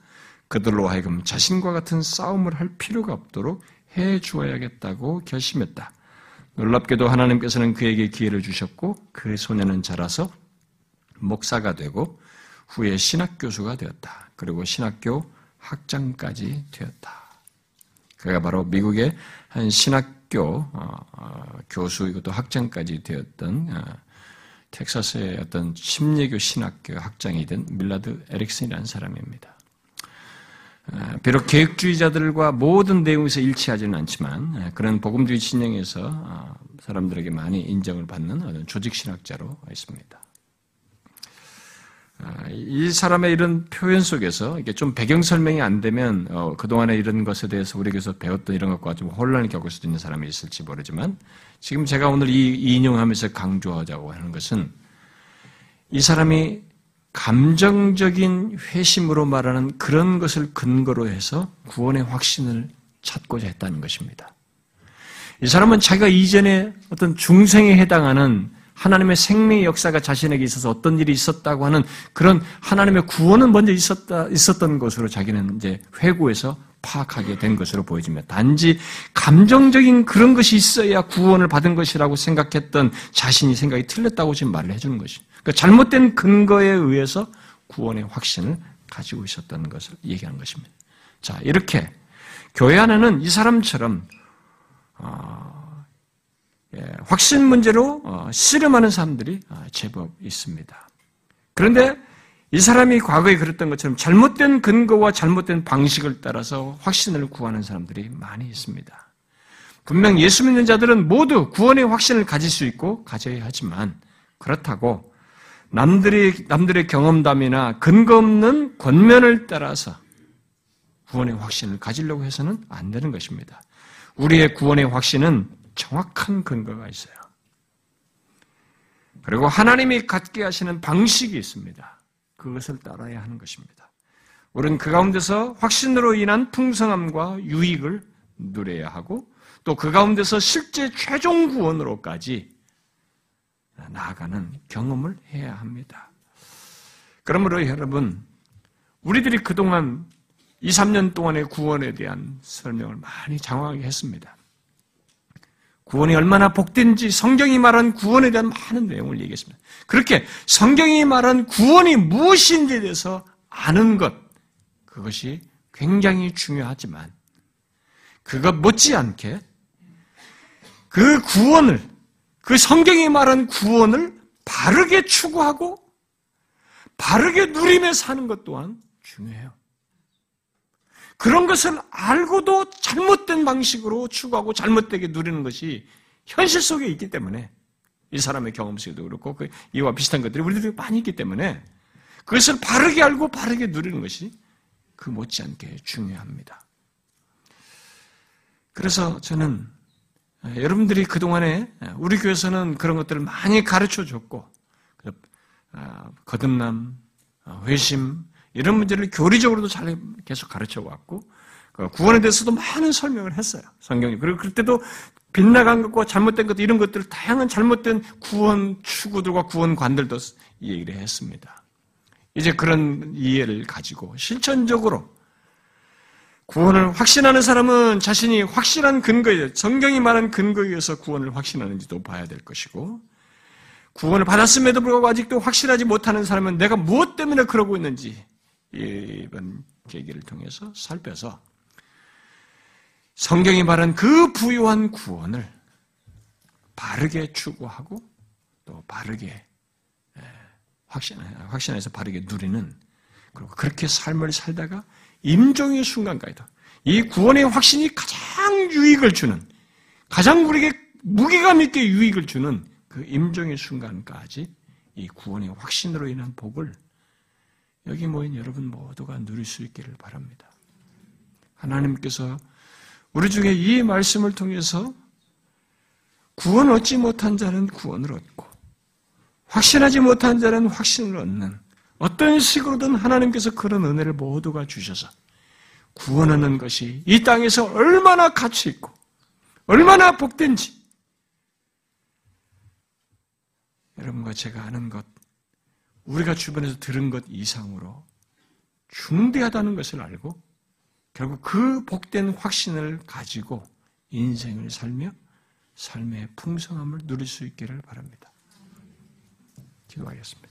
그들로 하여금 자신과 같은 싸움을 할 필요가 없도록 해 주어야겠다고 결심했다. 놀랍게도 하나님께서는 그에게 기회를 주셨고 그 소년은 자라서 목사가 되고 후에 신학 교수가 되었다. 그리고 신학교 학장까지 되었다. 그가 바로 미국의 한 신학교 어, 어, 교수 이것도 학장까지 되었던 어, 텍사스의 어떤 심리교 신학교 학장이 된 밀라드 에릭슨이라는 사람입니다. 아, 비록 계획주의자들과 모든 내용에서 일치하지는 않지만 아, 그런 복음주의 진영에서 아, 사람들에게 많이 인정을 받는 조직신학자로 있습니다. 이 사람의 이런 표현 속에서 이게 좀 배경 설명이 안 되면 어, 그동안에 이런 것에 대해서 우리에게서 배웠던 이런 것과 좀 혼란을 겪을 수도 있는 사람이 있을지 모르지만 지금 제가 오늘 이 인용하면서 강조하자고 하는 것은 이 사람이 감정적인 회심으로 말하는 그런 것을 근거로 해서 구원의 확신을 찾고자 했다는 것입니다. 이 사람은 자기가 이전에 어떤 중생에 해당하는 하나님의 생명의 역사가 자신에게 있어서 어떤 일이 있었다고 하는 그런 하나님의 구원은 먼저 있었다, 있었던 것으로 자기는 이제 회고에서 파악하게 된 것으로 보여집니다. 단지 감정적인 그런 것이 있어야 구원을 받은 것이라고 생각했던 자신이 생각이 틀렸다고 지금 말을 해주는 것이. 그러니까 잘못된 근거에 의해서 구원의 확신을 가지고 있었다는 것을 얘기하는 것입니다. 자, 이렇게 교회 안에는 이 사람처럼 어, 예, 확신 문제로 어, 씨름하는 사람들이 어, 제법 있습니다. 그런데 이 사람이 과거에 그랬던 것처럼 잘못된 근거와 잘못된 방식을 따라서 확신을 구하는 사람들이 많이 있습니다. 분명 예수 믿는 자들은 모두 구원의 확신을 가질 수 있고 가져야 하지만 그렇다고 남들이 남들의 경험담이나 근거 없는 권면을 따라서 구원의 확신을 가지려고 해서는 안 되는 것입니다. 우리의 구원의 확신은 정확한 근거가 있어요. 그리고 하나님이 갖게 하시는 방식이 있습니다. 그것을 따라야 하는 것입니다. 우리는 그 가운데서 확신으로 인한 풍성함과 유익을 누려야 하고 또 그 가운데서 실제 최종 구원으로까지 나아가는 경험을 해야 합니다. 그러므로 여러분, 우리들이 그동안 2, 3년 동안의 구원에 대한 설명을 많이 장황하게 했습니다. 구원이 얼마나 복된지 성경이 말한 구원에 대한 많은 내용을 얘기했습니다. 그렇게 성경이 말한 구원이 무엇인지에 대해서 아는 것, 그것이 굉장히 중요하지만, 그것 못지않게 그 구원을, 그 성경이 말한 구원을 바르게 추구하고 바르게 누리며 사는 것 또한 중요해요. 그런 것을 알고도 잘못된 방식으로 추구하고 잘못되게 누리는 것이 현실 속에 있기 때문에 이 사람의 경험 속에도 그렇고 그 이와 비슷한 것들이 우리들이 많이 있기 때문에 그것을 바르게 알고 바르게 누리는 것이 그 못지않게 중요합니다. 그래서 저는 여러분들이 그동안에 우리 교회에서는 그런 것들을 많이 가르쳐 줬고 아, 거듭남, 아, 회심, 이런 문제를 교리적으로도 잘 계속 가르쳐 왔고 그 구원에 대해서도 많은 설명을 했어요. 성경이. 그리고 그때도 빗나간 것과 잘못된 것 이런 것들 다양한 잘못된 구원 추구들과 구원관들도 얘기를 했습니다. 이제 그런 이해를 가지고 실천적으로 구원을 확신하는 사람은 자신이 확실한 근거에 성경이 말한 근거에 의해서 구원을 확신하는지도 봐야 될 것이고 구원을 받았음에도 불구하고 아직도 확실하지 못하는 사람은 내가 무엇 때문에 그러고 있는지 이번 계기를 통해서 살펴서 성경이 말한 그 부유한 구원을 바르게 추구하고 또 바르게 확신, 확신해서 바르게 누리는 그리고 그렇게 삶을 살다가 임종의 순간까지도 이 구원의 확신이 가장 유익을 주는 가장 우리에게 무게감 있게 유익을 주는 그 임종의 순간까지 이 구원의 확신으로 인한 복을 여기 모인 여러분 모두가 누릴 수 있기를 바랍니다. 하나님께서 우리 중에 이 말씀을 통해서 구원 얻지 못한 자는 구원을 얻고 확신하지 못한 자는 확신을 얻는 어떤 식으로든 하나님께서 그런 은혜를 모두가 주셔서 구원하는 것이 이 땅에서 얼마나 가치 있고 얼마나 복된지 여러분과 제가 아는 것, 우리가 주변에서 들은 것 이상으로 중대하다는 것을 알고 결국 그 복된 확신을 가지고 인생을 살며 삶의 풍성함을 누릴 수 있기를 바랍니다. 기도하겠습니다.